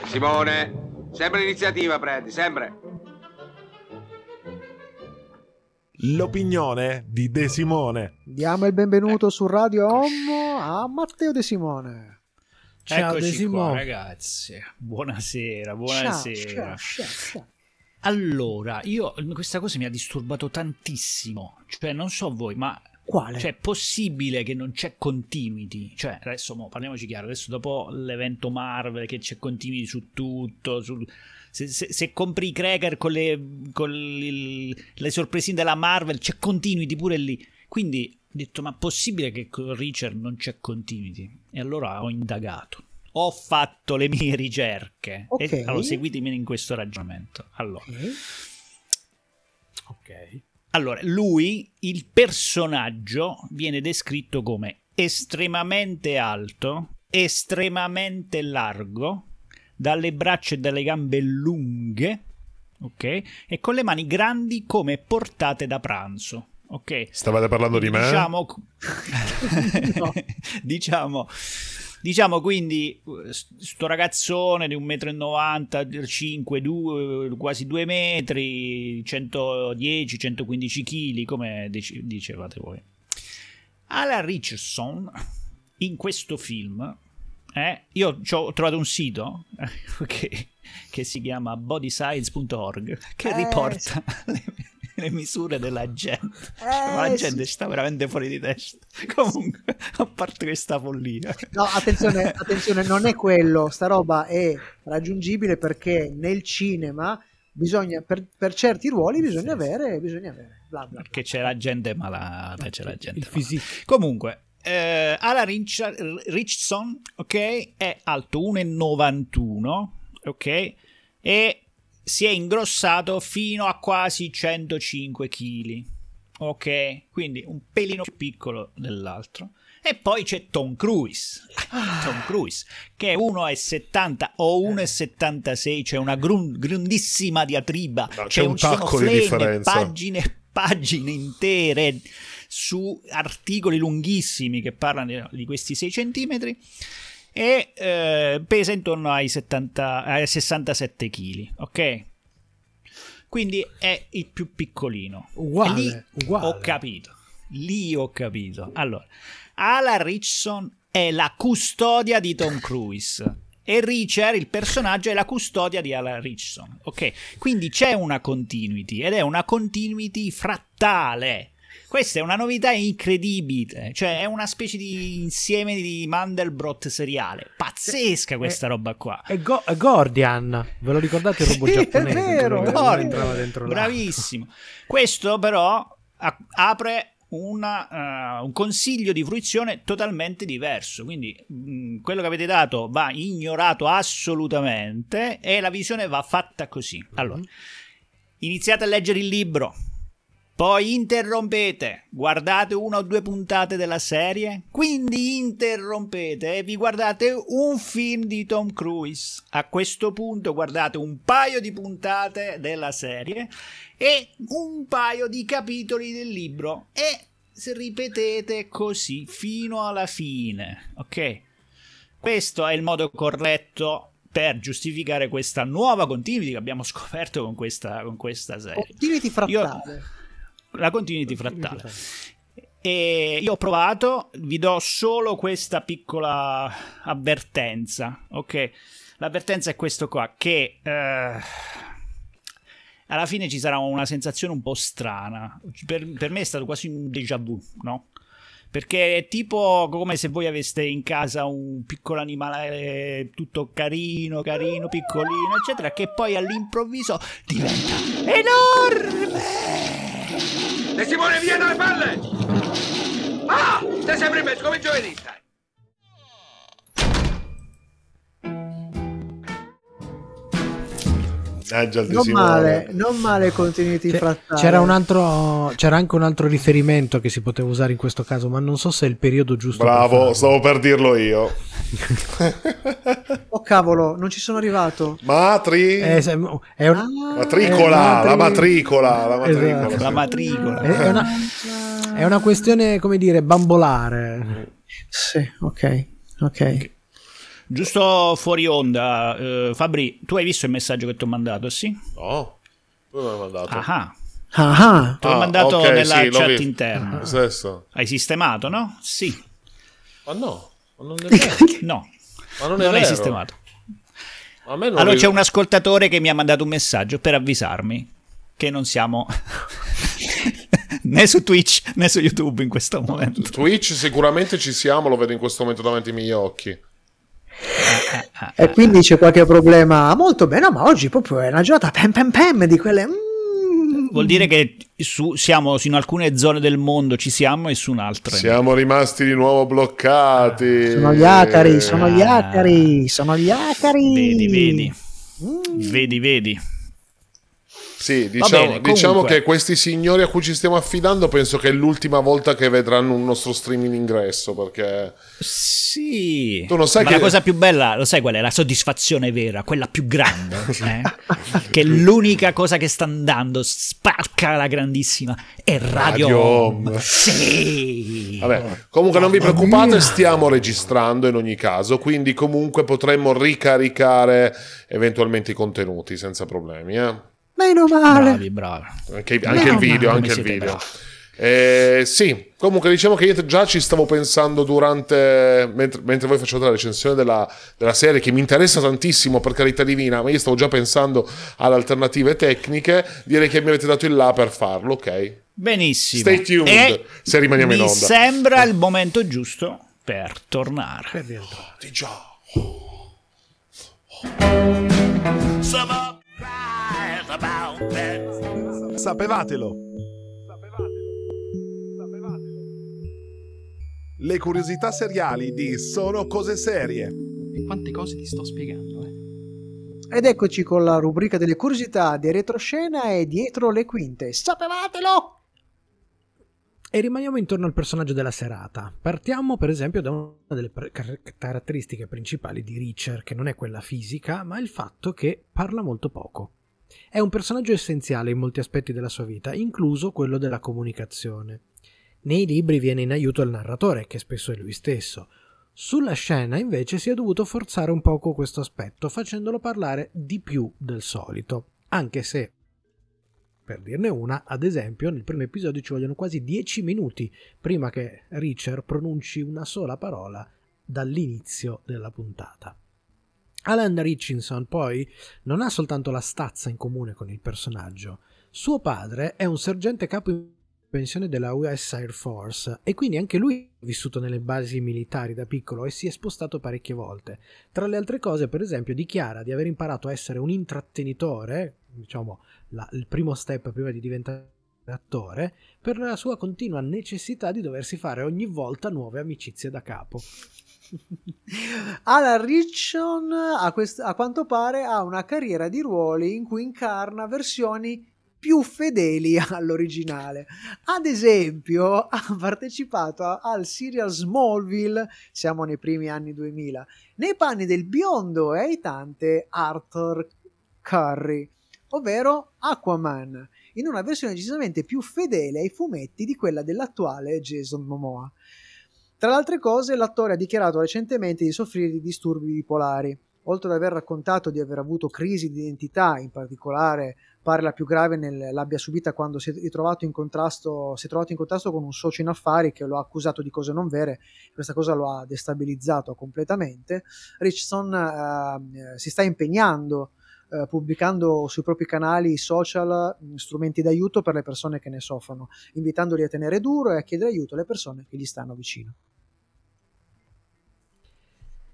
Simone, Sempre l'iniziativa prendi, sempre. L'opinione di De Simone. Diamo il benvenuto su Radio Home a Matteo De Simone. Ciao Eccoci De Simone. Qua, ragazzi. Buonasera, buonasera. Ciao, ciao, ciao, allora, io questa cosa mi ha disturbato tantissimo. Cioè, non so voi, ma Quale? Cioè, è possibile che non c'è continuity? Cioè, adesso mo, parliamoci chiaro, adesso dopo l'evento Marvel che c'è continuity su tutto, sul... se, se, se, compri i cracker con, le, con il, le sorpresine della Marvel, c'è continuity pure lì. Quindi ho detto, ma possibile che con Richard non c'è continuity? E allora ho indagato. Ho fatto le mie ricerche. Ok. E, allora, seguitemi in questo ragionamento. Allora, Ok. Ok. Allora, lui, il personaggio, viene descritto come estremamente alto, estremamente largo, dalle braccia e dalle gambe lunghe, ok? E con le mani grandi come portate da pranzo, ok? Stavate parlando di me? Diciamo, No. diciamo, diciamo quindi sto ragazzone di 1,90 m, 5, 2, quasi 2 metri, 110-115 kg, come dice- dicevate voi. Alan Richardson in questo film, eh, io ho trovato un sito che, che si chiama bodysize.org che Eh, riporta le, le misure della gente. Ma la Eh, gente sì. sta veramente fuori di testa. Comunque, a parte questa follia. No, attenzione, attenzione, non è quello, sta roba è raggiungibile perché nel cinema bisogna, per, per certi ruoli bisogna avere, bisogna avere, bla bla. bla. Perché c'è la gente malata, c'è la gente Il malata. Comunque, eh, Richard- Richardson, ok, è alto 1,91, ok, e si è ingrossato fino a quasi 105 kg, ok, quindi un pelino più piccolo dell'altro. E poi c'è Tom Cruise, Tom Cruise, che è 1,70 o 1,76, c'è una grun- grandissima diatriba, No, c'è c'è un tacco di differenza. pagine pagine intere su articoli lunghissimi che parlano di, di questi 6 centimetri e eh, pesa intorno ai, 70, ai 67 kg, ok? Quindi è il più piccolino. Uguale, lì uguale. ho capito. Lì ho capito. Allora, Alan Richardson è la custodia di Tom Cruise. E Richard, il personaggio, è la custodia di Alan Richardson. Ok, quindi c'è una continuity ed è una continuity frattale. Questa è una novità incredibile, cioè è una specie di insieme di Mandelbrot seriale. Pazzesca questa roba qua. È, Go- è Gordian, ve lo ricordate il robot Sì, è giapponese? vero, entrava dentro là. Bravissimo. Questo però a- apre una, eh, un consiglio di fruizione totalmente diverso. Quindi mh, quello che avete dato va ignorato assolutamente e la visione va fatta così. Allora, iniziate a leggere il libro. Poi interrompete, guardate una o due puntate della serie, quindi interrompete e vi guardate un film di Tom Cruise. A questo punto guardate un paio di puntate della serie e un paio di capitoli del libro e ripetete così fino alla fine, ok? Questo è il modo corretto per giustificare questa nuova continuity che abbiamo scoperto con questa, con questa serie. Continuity frattale. La continuity frattale. E io ho provato, vi do solo questa piccola avvertenza, ok? L'avvertenza è questo qua, che eh, alla fine ci sarà una sensazione un po' strana. Per, per me è stato quasi un déjà vu, no? Perché è tipo come se voi aveste in casa un piccolo animale tutto carino, carino, piccolino, eccetera, che poi all'improvviso diventa enorme. E Simone, via dalle palle! Ah! Stai sempre in mezzo come giovedì, stai! Angel di Non male, non male continuity C'è- frattale. C'era, un altro, c'era anche un altro riferimento che si poteva usare in questo caso, ma non so se è il periodo giusto. per Bravo, farlo. stavo per dirlo io. Oh cavolo, non ci sono arrivato. Matri... Eh, se- è, un- Ah, matricola, eh, la matri- matricola, la matricola. Esatto. La matricola. è- è una, è una questione, come dire, bambolare. Sì, ok, ok. Giusto fuori onda, eh, Fabri, tu hai visto il messaggio che ti ho mandato, sì? No, dove l'hai mandato? Ah, Ah, te l'ho Ah, mandato ok, nella sì, chat interna. Stesso. Hai sistemato, no? Sì. Ma no, ma non è vero. No, Ma non è non vero. sistemato. A me non Allora ri- c'è un ascoltatore che mi ha mandato un messaggio per avvisarmi che non siamo né su Twitch né su YouTube in questo momento. Twitch sicuramente ci siamo, lo vedo in questo momento davanti ai miei occhi. E quindi c'è qualche problema. Molto bene, no, ma oggi proprio è una giornata pem pem pem di quelle. Vuol dire che su- siamo in alcune zone del mondo ci siamo e su un'altra. Siamo rimasti di nuovo bloccati. Sono gli acari, sono gli acari, sono gli acari. Vedi, vedi. Mm. Vedi, vedi. Sì, diciamo, bene, diciamo che questi signori a cui ci stiamo affidando penso che è l'ultima volta che vedranno un nostro stream in ingresso perché Sì. Tu non sai Ma che- la cosa più bella, lo sai qual è? La soddisfazione vera, quella più grande. eh? che è l'unica cosa che sta andando, spacca la grandissima, è Radio, Radio Home. Home. Sì. Vabbè, comunque non vi preoccupate, stiamo registrando in ogni caso, quindi comunque potremmo ricaricare eventualmente i contenuti senza problemi. Eh? Meno male. Bravi, bravi. Anche, anche il video, anche il video. bravi. Eh, sì, comunque diciamo che io già ci stavo pensando durante, mentre, mentre voi facevate la recensione della, della serie, che mi interessa tantissimo per carità divina, ma io stavo già pensando alle alternative tecniche, direi che mi avete dato il là per farlo, ok? Benissimo. Stay tuned, E se rimaniamo in mi onda. sembra il momento giusto per tornare. Per rientrare. Di già. Sapevatelo. Le curiosità seriali di Sono cose serie. E quante cose ti sto spiegando, eh? Ed eccoci con la rubrica delle curiosità di retroscena e dietro le quinte. Sapevatelo! E rimaniamo intorno al personaggio della serata. Partiamo per esempio da una delle car- caratteristiche principali di Reacher, che non è quella fisica, ma il fatto che parla molto poco. È un personaggio essenziale in molti aspetti della sua vita, incluso quello della comunicazione. Nei libri viene in aiuto il narratore, che spesso è lui stesso. Sulla scena invece si è dovuto forzare un poco questo aspetto, facendolo parlare di più del solito, anche se per dirne una, ad esempio, nel primo episodio ci vogliono quasi 10 minuti prima che Richard pronunci una sola parola dall'inizio della puntata. Alan Richardson poi non ha soltanto la stazza in comune con il personaggio, suo padre è un sergente capo in pensione della US Air Force e quindi anche lui ha vissuto nelle basi militari da piccolo e si è spostato parecchie volte. Tra le altre cose, per esempio, dichiara di aver imparato a essere un intrattenitore, diciamo la- il primo step prima di diventare attore, per la sua continua necessità di doversi fare ogni volta nuove amicizie da capo. Alan Richon, a, quest- a quanto pare, ha una carriera di ruoli in cui incarna versioni più fedeli all'originale. Ad esempio, ha partecipato a- al serial Smallville, siamo nei primi anni 2000, nei panni del biondo e aitante Arthur Curry, ovvero Aquaman, in una versione decisamente più fedele ai fumetti di quella dell'attuale Jason Momoa. Tra le altre cose, l'attore ha dichiarato recentemente di soffrire di disturbi bipolari. Oltre ad aver raccontato di aver avuto crisi di identità, in particolare pare la più grave nel- l'abbia subita quando si è ritrovato in contrasto, si è trovato in contrasto con un socio in affari che lo ha accusato di cose non vere, questa cosa lo ha destabilizzato completamente. Richardson eh, si sta impegnando eh, pubblicando sui propri canali social mh, strumenti d'aiuto per le persone che ne soffrono, invitandoli a tenere duro e a chiedere aiuto alle persone che gli stanno vicino.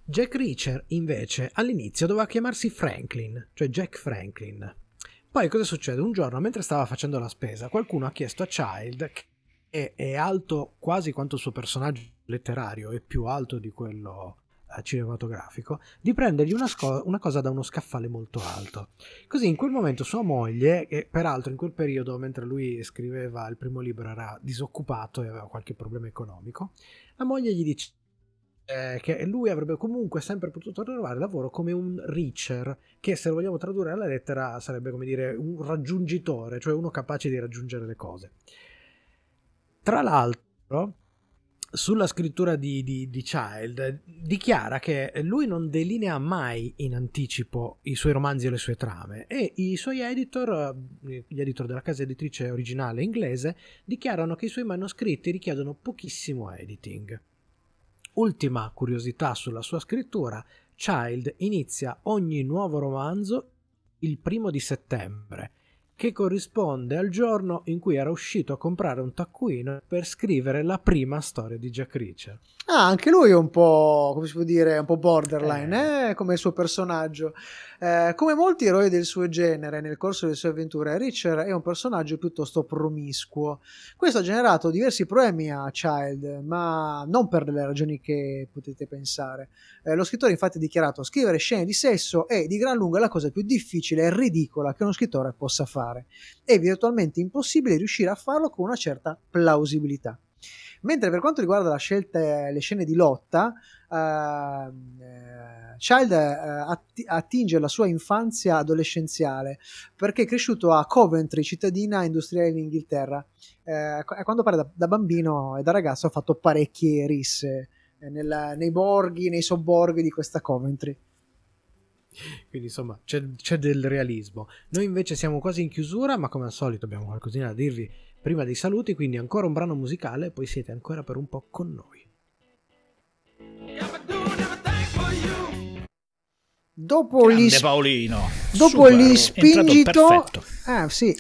Jack Reacher, invece, all'inizio doveva chiamarsi Franklin, cioè Jack Franklin. Poi cosa succede? Un giorno, mentre stava facendo la spesa, qualcuno ha chiesto a Child, che è alto quasi quanto il suo personaggio letterario, è più alto di quello eh, cinematografico, di prendergli una, sco- una cosa da uno scaffale molto alto. Così in quel momento sua moglie, che peraltro in quel periodo, mentre lui scriveva il primo libro, era disoccupato e aveva qualche problema economico, la moglie gli dice eh, che lui avrebbe comunque sempre potuto trovare lavoro come un reacher, che se lo vogliamo tradurre alla lettera sarebbe come dire un raggiungitore, cioè uno capace di raggiungere le cose. Tra l'altro, sulla scrittura di, di, di Child, dichiara che lui non delinea mai in anticipo i suoi romanzi o le sue trame e i suoi editor, gli editor della casa editrice originale inglese, dichiarano che i suoi manoscritti richiedono pochissimo editing. Ultima curiosità sulla sua scrittura, Child inizia ogni nuovo romanzo il primo di settembre, che corrisponde al giorno in cui era uscito a comprare un taccuino per scrivere la prima storia di Jack Reacher. Ah, anche lui è un po', come si può dire, un po' borderline, eh. come il suo personaggio. Eh, come molti eroi del suo genere nel corso delle sue avventure, Reacher è un personaggio piuttosto promiscuo. Questo ha generato diversi problemi a Child, ma non per le ragioni che potete pensare. Eh, lo scrittore infatti ha dichiarato scrivere scene di sesso è di gran lunga la cosa più difficile e ridicola che uno scrittore possa fare. È virtualmente impossibile riuscire a farlo con una certa plausibilità. Mentre per quanto riguarda scelta, le scene di lotta, uh, Child uh, attinge la sua infanzia adolescenziale perché è cresciuto a Coventry, cittadina industriale in Inghilterra. Uh, quando pare da, da, bambino e da ragazzo ha fatto parecchie risse nel, nei borghi, nei sobborghi di questa Coventry. Quindi insomma c'è, c'è, del realismo. Noi invece siamo quasi in chiusura, ma come al solito abbiamo qualcosina da dirvi prima dei saluti, quindi ancora un brano musicale, poi siete ancora per un po' con noi. Dopo gli, sp- Paolino. dopo gli spingitori, perfetto. ah, sì.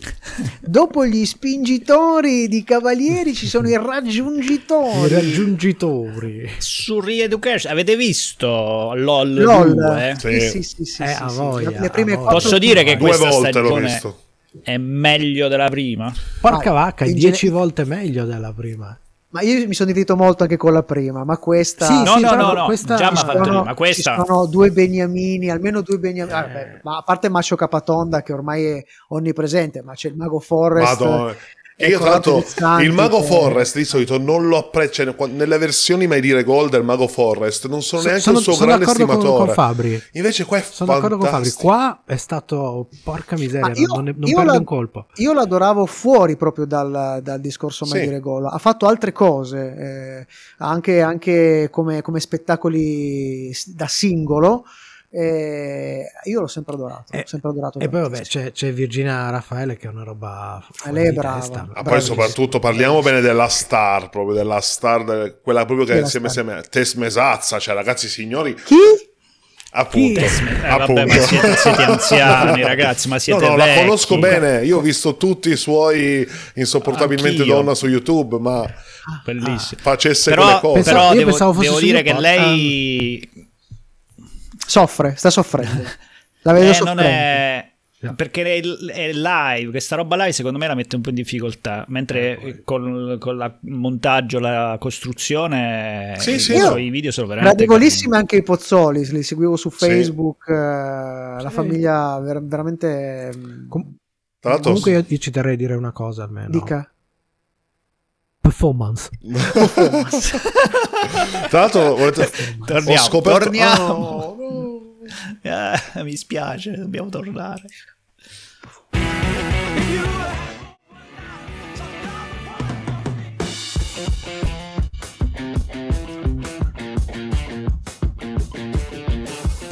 dopo gli spingitori di cavalieri ci sono i raggiungitori. I raggiungitori. Su Re-Education avete visto LOL, LOL. 2? Sì, sì, sì, sì, Eh, sì, sì. Le- prime voglia. Posso dire che Due questa stagione visto. è meglio della prima? Porca Ma vacca, in dieci gene- volte meglio della prima. Ma io mi sono divertito molto anche con la prima, ma questa... Sì, No, sì, no, però no, no, questa- già mi ha ci fatto sono- ridere, ma questa... Ci sono due beniamini, almeno due beniamini. ah, beh, ma a parte Macio Capatonda che ormai è onnipresente, ma c'è il mago Forrest. Madonna. E Io tra l'altro il mago che- Forrest di solito non lo apprezzo, cioè, nelle versioni mai dire gol del mago Forrest non sono So- neanche sono, un suo sono grande d'accordo con, stimatore. con Fabri. Invece qua è Sono d'accordo con Fabri. fantastico. Qua è stato porca miseria, io- non, non perde la- un colpo. Io l'adoravo fuori proprio dal, dal discorso mai Sì. dire gol. Ha fatto altre cose, eh, anche, anche come, come spettacoli da singolo. Eh, io l'ho sempre adorato. Eh, sempre adorato E poi vabbè c'è, c'è Virginia Raffaele che è una roba fuori lei è brava. testa. Ma poi soprattutto parliamo bene della star, proprio della star, de- quella proprio che è la insieme insieme Tess Mesazza, cioè ragazzi signori, Chi? appunto? Eh, appunto. vabbè, ma siete, siete anziani, ragazzi, ma No, siete no, la vecchi. conosco bene, io ho visto tutti i suoi insopportabilmente Anch'io. donna su YouTube, ma Bellissimo. facesse Però, quelle cose. Però io devo, pensavo fosse devo dire che lei Soffre, sta soffrendo. La vedo eh, non soffrendo. è perché è, è live, questa roba live secondo me la mette un po' in difficoltà, mentre con, con la- il montaggio, la costruzione, Sì, i sì, suoi video sono veramente Gradevolissimi anche i Pozzoli, li seguivo su Sì. Facebook, eh, la famiglia ver- veramente... Com- Tra l'altro, comunque io, io ci terrei a dire una cosa almeno. Dica. Performance. tra l'altro volete- Torniamo, ho scoperto torniamo. Oh, no. Eh, mi spiace, dobbiamo tornare.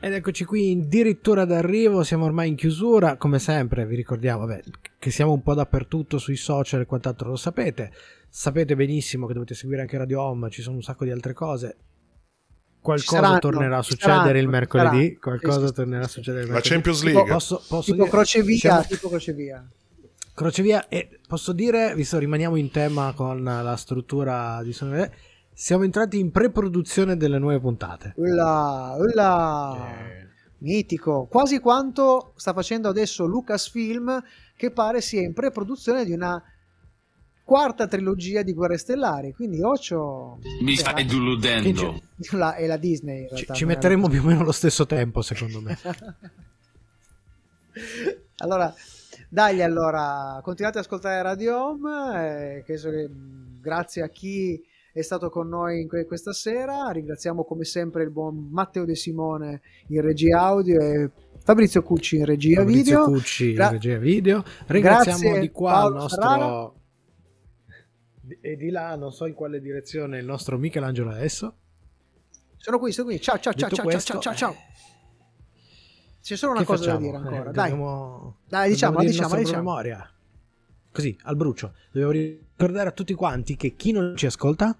Ed eccoci qui addirittura d'arrivo, siamo ormai in chiusura, come sempre vi ricordiamo vabbè, che siamo un po' dappertutto sui social e quant'altro lo sapete, sapete benissimo che dovete seguire anche Radio Home, ci sono un sacco di altre cose, qualcosa saranno, tornerà a succedere saranno, il mercoledì, saranno. qualcosa Sì, sì, tornerà a succedere il La mercoledì. Champions League. Posso, posso Tipo dire- crocevia, siamo- tipo crocevia. crocevia e posso dire, visto rimaniamo in tema con la struttura di Sono siamo entrati in pre-produzione delle nuove puntate. Ulla, ulla. Mitico, quasi quanto sta facendo adesso Lucasfilm, che pare sia in pre-produzione di una quarta trilogia di Guerre Stellari. Quindi Occhio Mi Cioè, stai deludendo. la, è la Disney. in Ci, realtà, ci è metteremo più o meno allo stesso tempo, secondo me. allora, dai, allora, continuate ad ascoltare Radio Home. eh, che so che, mh, grazie a chi è stato con noi in que- questa sera. Ringraziamo come sempre il buon Matteo De Simone in regia audio e Fabrizio Cucci in regia Fabrizio video. Cucci, Gra- regia video. Ringraziamo Grazie, di qua Paolo il nostro. Di- E di là, non so in quale direzione, il nostro Michelangelo adesso. Sono qui, sono qui. Ciao, ciao, ciao, ciao, ciao, questo, ciao, ciao, ciao. eh, C'è solo una cosa facciamo? da dire ancora. Eh, Dai, dobbiamo- dai, diciamo, dobbiamo dire il diciamo, nostro diciamo. promemoria. Così, al brucio. Dobbiamo ricordare a tutti quanti che chi non ci ascolta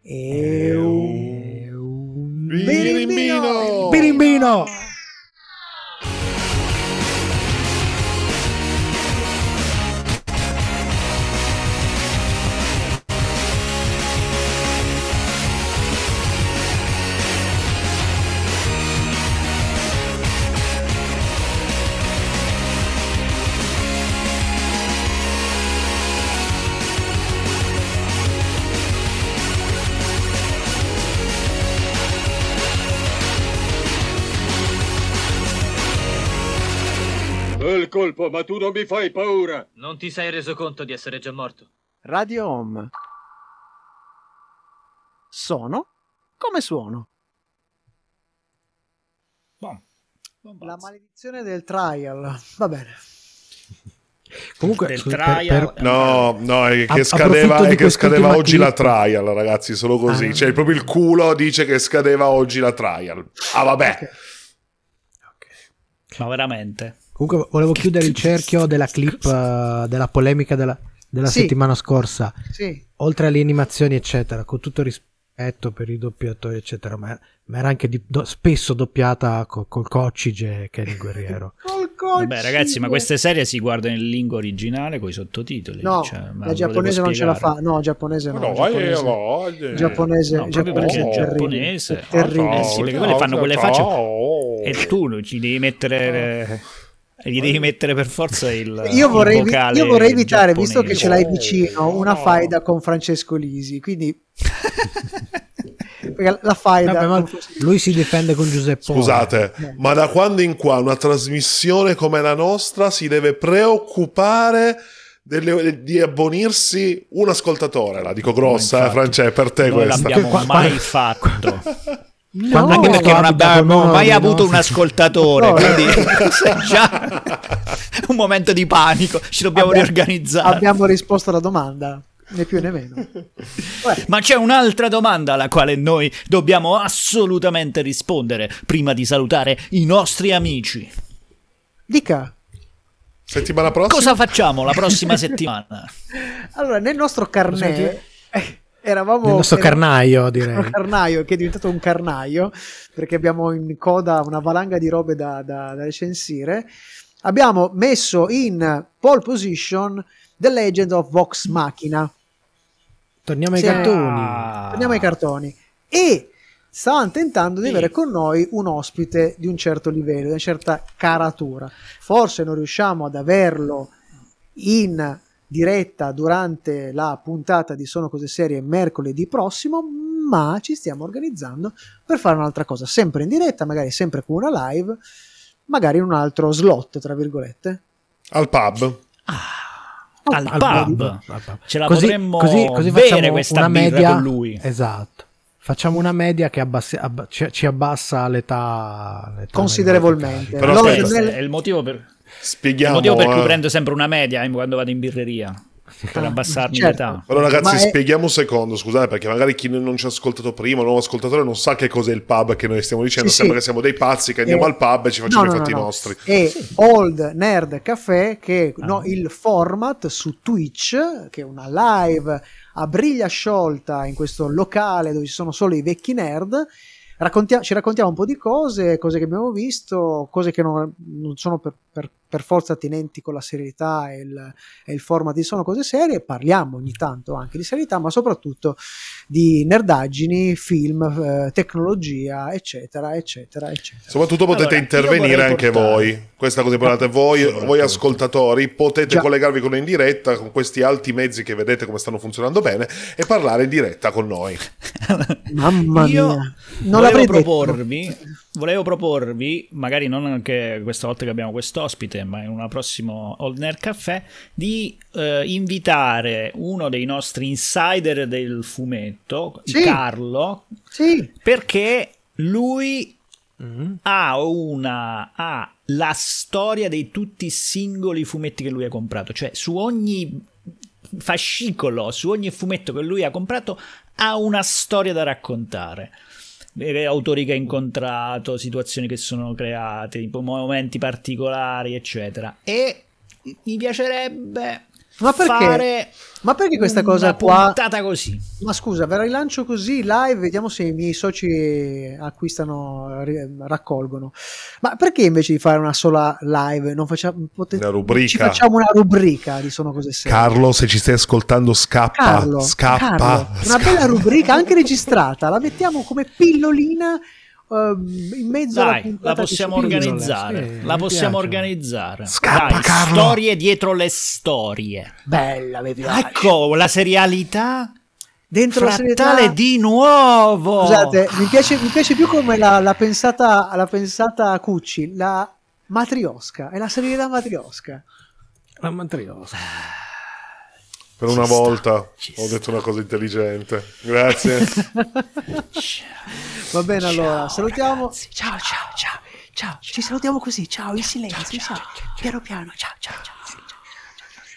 E un Birimbino! Birimbino! Colpo, ma tu non mi fai paura. Non ti sei reso conto di essere già morto. Radio Home. Sono come suono. La maledizione del trial. Va bene. Comunque, Del scusi, per- trial- per- No, no, è che A- scadeva, è che scadeva oggi la clip. trial, ragazzi, solo così. Ah. Cioè, proprio il culo dice che scadeva oggi la trial. Ah, vabbè. Ma veramente. Comunque volevo chiudere il cerchio della clip eh, della polemica della, della Sì. settimana scorsa. Sì. Oltre alle animazioni, eccetera, con tutto rispetto per i doppiatori, eccetera, ma, ma era anche di- do- spesso doppiata co- col coccige Kenny Guerriero. Col coccige. Vabbè, ragazzi, ma queste serie si guardano in lingua originale con i sottotitoli. No, cioè, ma la giapponese non ce la fa. No, giapponese no. No, giapponese. eh, voglio. giapponese, No, giapponese perché è è terribile. giapponese. È terribile. Eh sì, perché quelle fanno quelle facce e tu ci devi mettere eh, gli devi mettere per forza il Io vorrei, il vocale io vorrei evitare, visto che giapponese. ce l'hai vicino, una faida con Francesco Lisi. Quindi, la faida. Vabbè, ma lui si difende con Giuseppe. Scusate, ma da quando in qua una trasmissione come la nostra si deve preoccupare delle- di abbonirsi un ascoltatore? La dico grossa, eh, infatti. Francesca, per te non questa. l'abbiamo Qua- mai fatto No, anche perché non abbiamo mai no? avuto un ascoltatore No. quindi se già un momento di panico ci dobbiamo abbiamo- riorganizzare Abbiamo risposto alla domanda, né più né meno. Ma c'è un'altra domanda alla quale noi dobbiamo assolutamente rispondere prima di salutare i nostri amici. dica. Settimana prossima? Cosa facciamo la prossima settimana? Allora, nel nostro carnet eh, eravamo Nel nostro era- carnaio, un direi. carnaio che è diventato un carnaio perché abbiamo in coda una valanga di robe da, da- da recensire. Abbiamo messo in pole position The Legend of Vox Machina. Torniamo ai Sì. cartoni. Torniamo ai cartoni. E stavano tentando di Sì. avere con noi un ospite di un certo livello, di una certa caratura. Forse non riusciamo ad averlo in diretta durante la puntata di Sono Cose Serie mercoledì prossimo, ma ci stiamo organizzando per fare un'altra cosa, sempre in diretta, magari sempre con una live, magari in un altro slot, tra virgolette. Al pub. Al Al pub. pub. Ce la Così- potremmo così- così bere facciamo questa una media- con lui. Esatto. Facciamo una media che abbassi- abba- ci, ci abbassa l'età, l'età Considerevolmente. Però Allora, aspetta, nel- È il motivo per, il Spieghiamo. motivo per cui eh. prendo sempre una media quando vado in birreria. Per abbassarmi certo. l'età. Però ragazzi, Ma è- spieghiamo un secondo, scusate, perché magari chi non ci ha ascoltato prima, un nuovo ascoltatore, non sa che cos'è il pub che noi stiamo dicendo. Sì, Sembra sì. che siamo dei pazzi che andiamo Eh, al pub e ci facciamo no, i fatti no, no. nostri. È Old Nerd Café, che è Ah. no, il format su Twitch, che è una live a briglia sciolta in questo locale dove ci sono solo i vecchi nerd. Raccontia- ci raccontiamo un po' di cose, cose che abbiamo visto, cose che non, non sono per, per- per forza attinenti con la serietà e il, e il format di Sono Cose Serie. Parliamo ogni tanto anche di serietà, ma soprattutto di nerdaggini, film, eh, tecnologia, eccetera, eccetera, eccetera. Soprattutto potete Allora, intervenire anche portare- voi. Questa cosa importante. Voi, voi ascoltatori potete Già. collegarvi con noi in diretta con questi alti mezzi che vedete come stanno funzionando bene e parlare in diretta con noi. Mamma Io mia, non volevo l'avrei detto. proporvi, volevo proporvi, magari non anche questa volta che abbiamo quest'ospite, ma in una prossima Old Nerd Caffè, di eh, invitare uno dei nostri insider del fumetto, Sì. Carlo, Sì, perché lui ha una ha la storia di tutti i singoli fumetti che lui ha comprato, cioè su ogni fascicolo, su ogni fumetto che lui ha comprato ha una storia da raccontare. autori che ha incontrato, situazioni che sono create, momenti particolari, eccetera. E mi piacerebbe ma perché? fare ma perché questa una cosa qua puntata così. Ma scusa, ve la rilancio così live, vediamo se i miei soci acquistano, raccolgono. Ma perché invece di fare una sola live non facciamo pote- Una rubrica. ci facciamo una rubrica di sono cose serie? Carlo, se ci stai ascoltando, scappa. Carlo, scappa. Carlo, una scappa. bella rubrica anche registrata, la mettiamo come pillolina ehm, in mezzo alla Dai, puntata la possiamo organizzare. Sì, la mi possiamo piace. organizzare. Scappa, Dai, Carlo. storie dietro le storie. Bella, mi piace. Ecco la serialità Dentro la serietà- frattale di nuovo. Scusate, mi piace, mi piace più come la, la pensata, la pensata Cucci, la matriosca, è la serietà matriosca. La matriosa. Per una volta ho detto una cosa intelligente. Grazie. Va bene, allora, salutiamo. Ciao, ciao, ciao, ciao. Ci salutiamo così, ciao, in silenzio, ciao. Piano piano, ciao, ciao, ciao.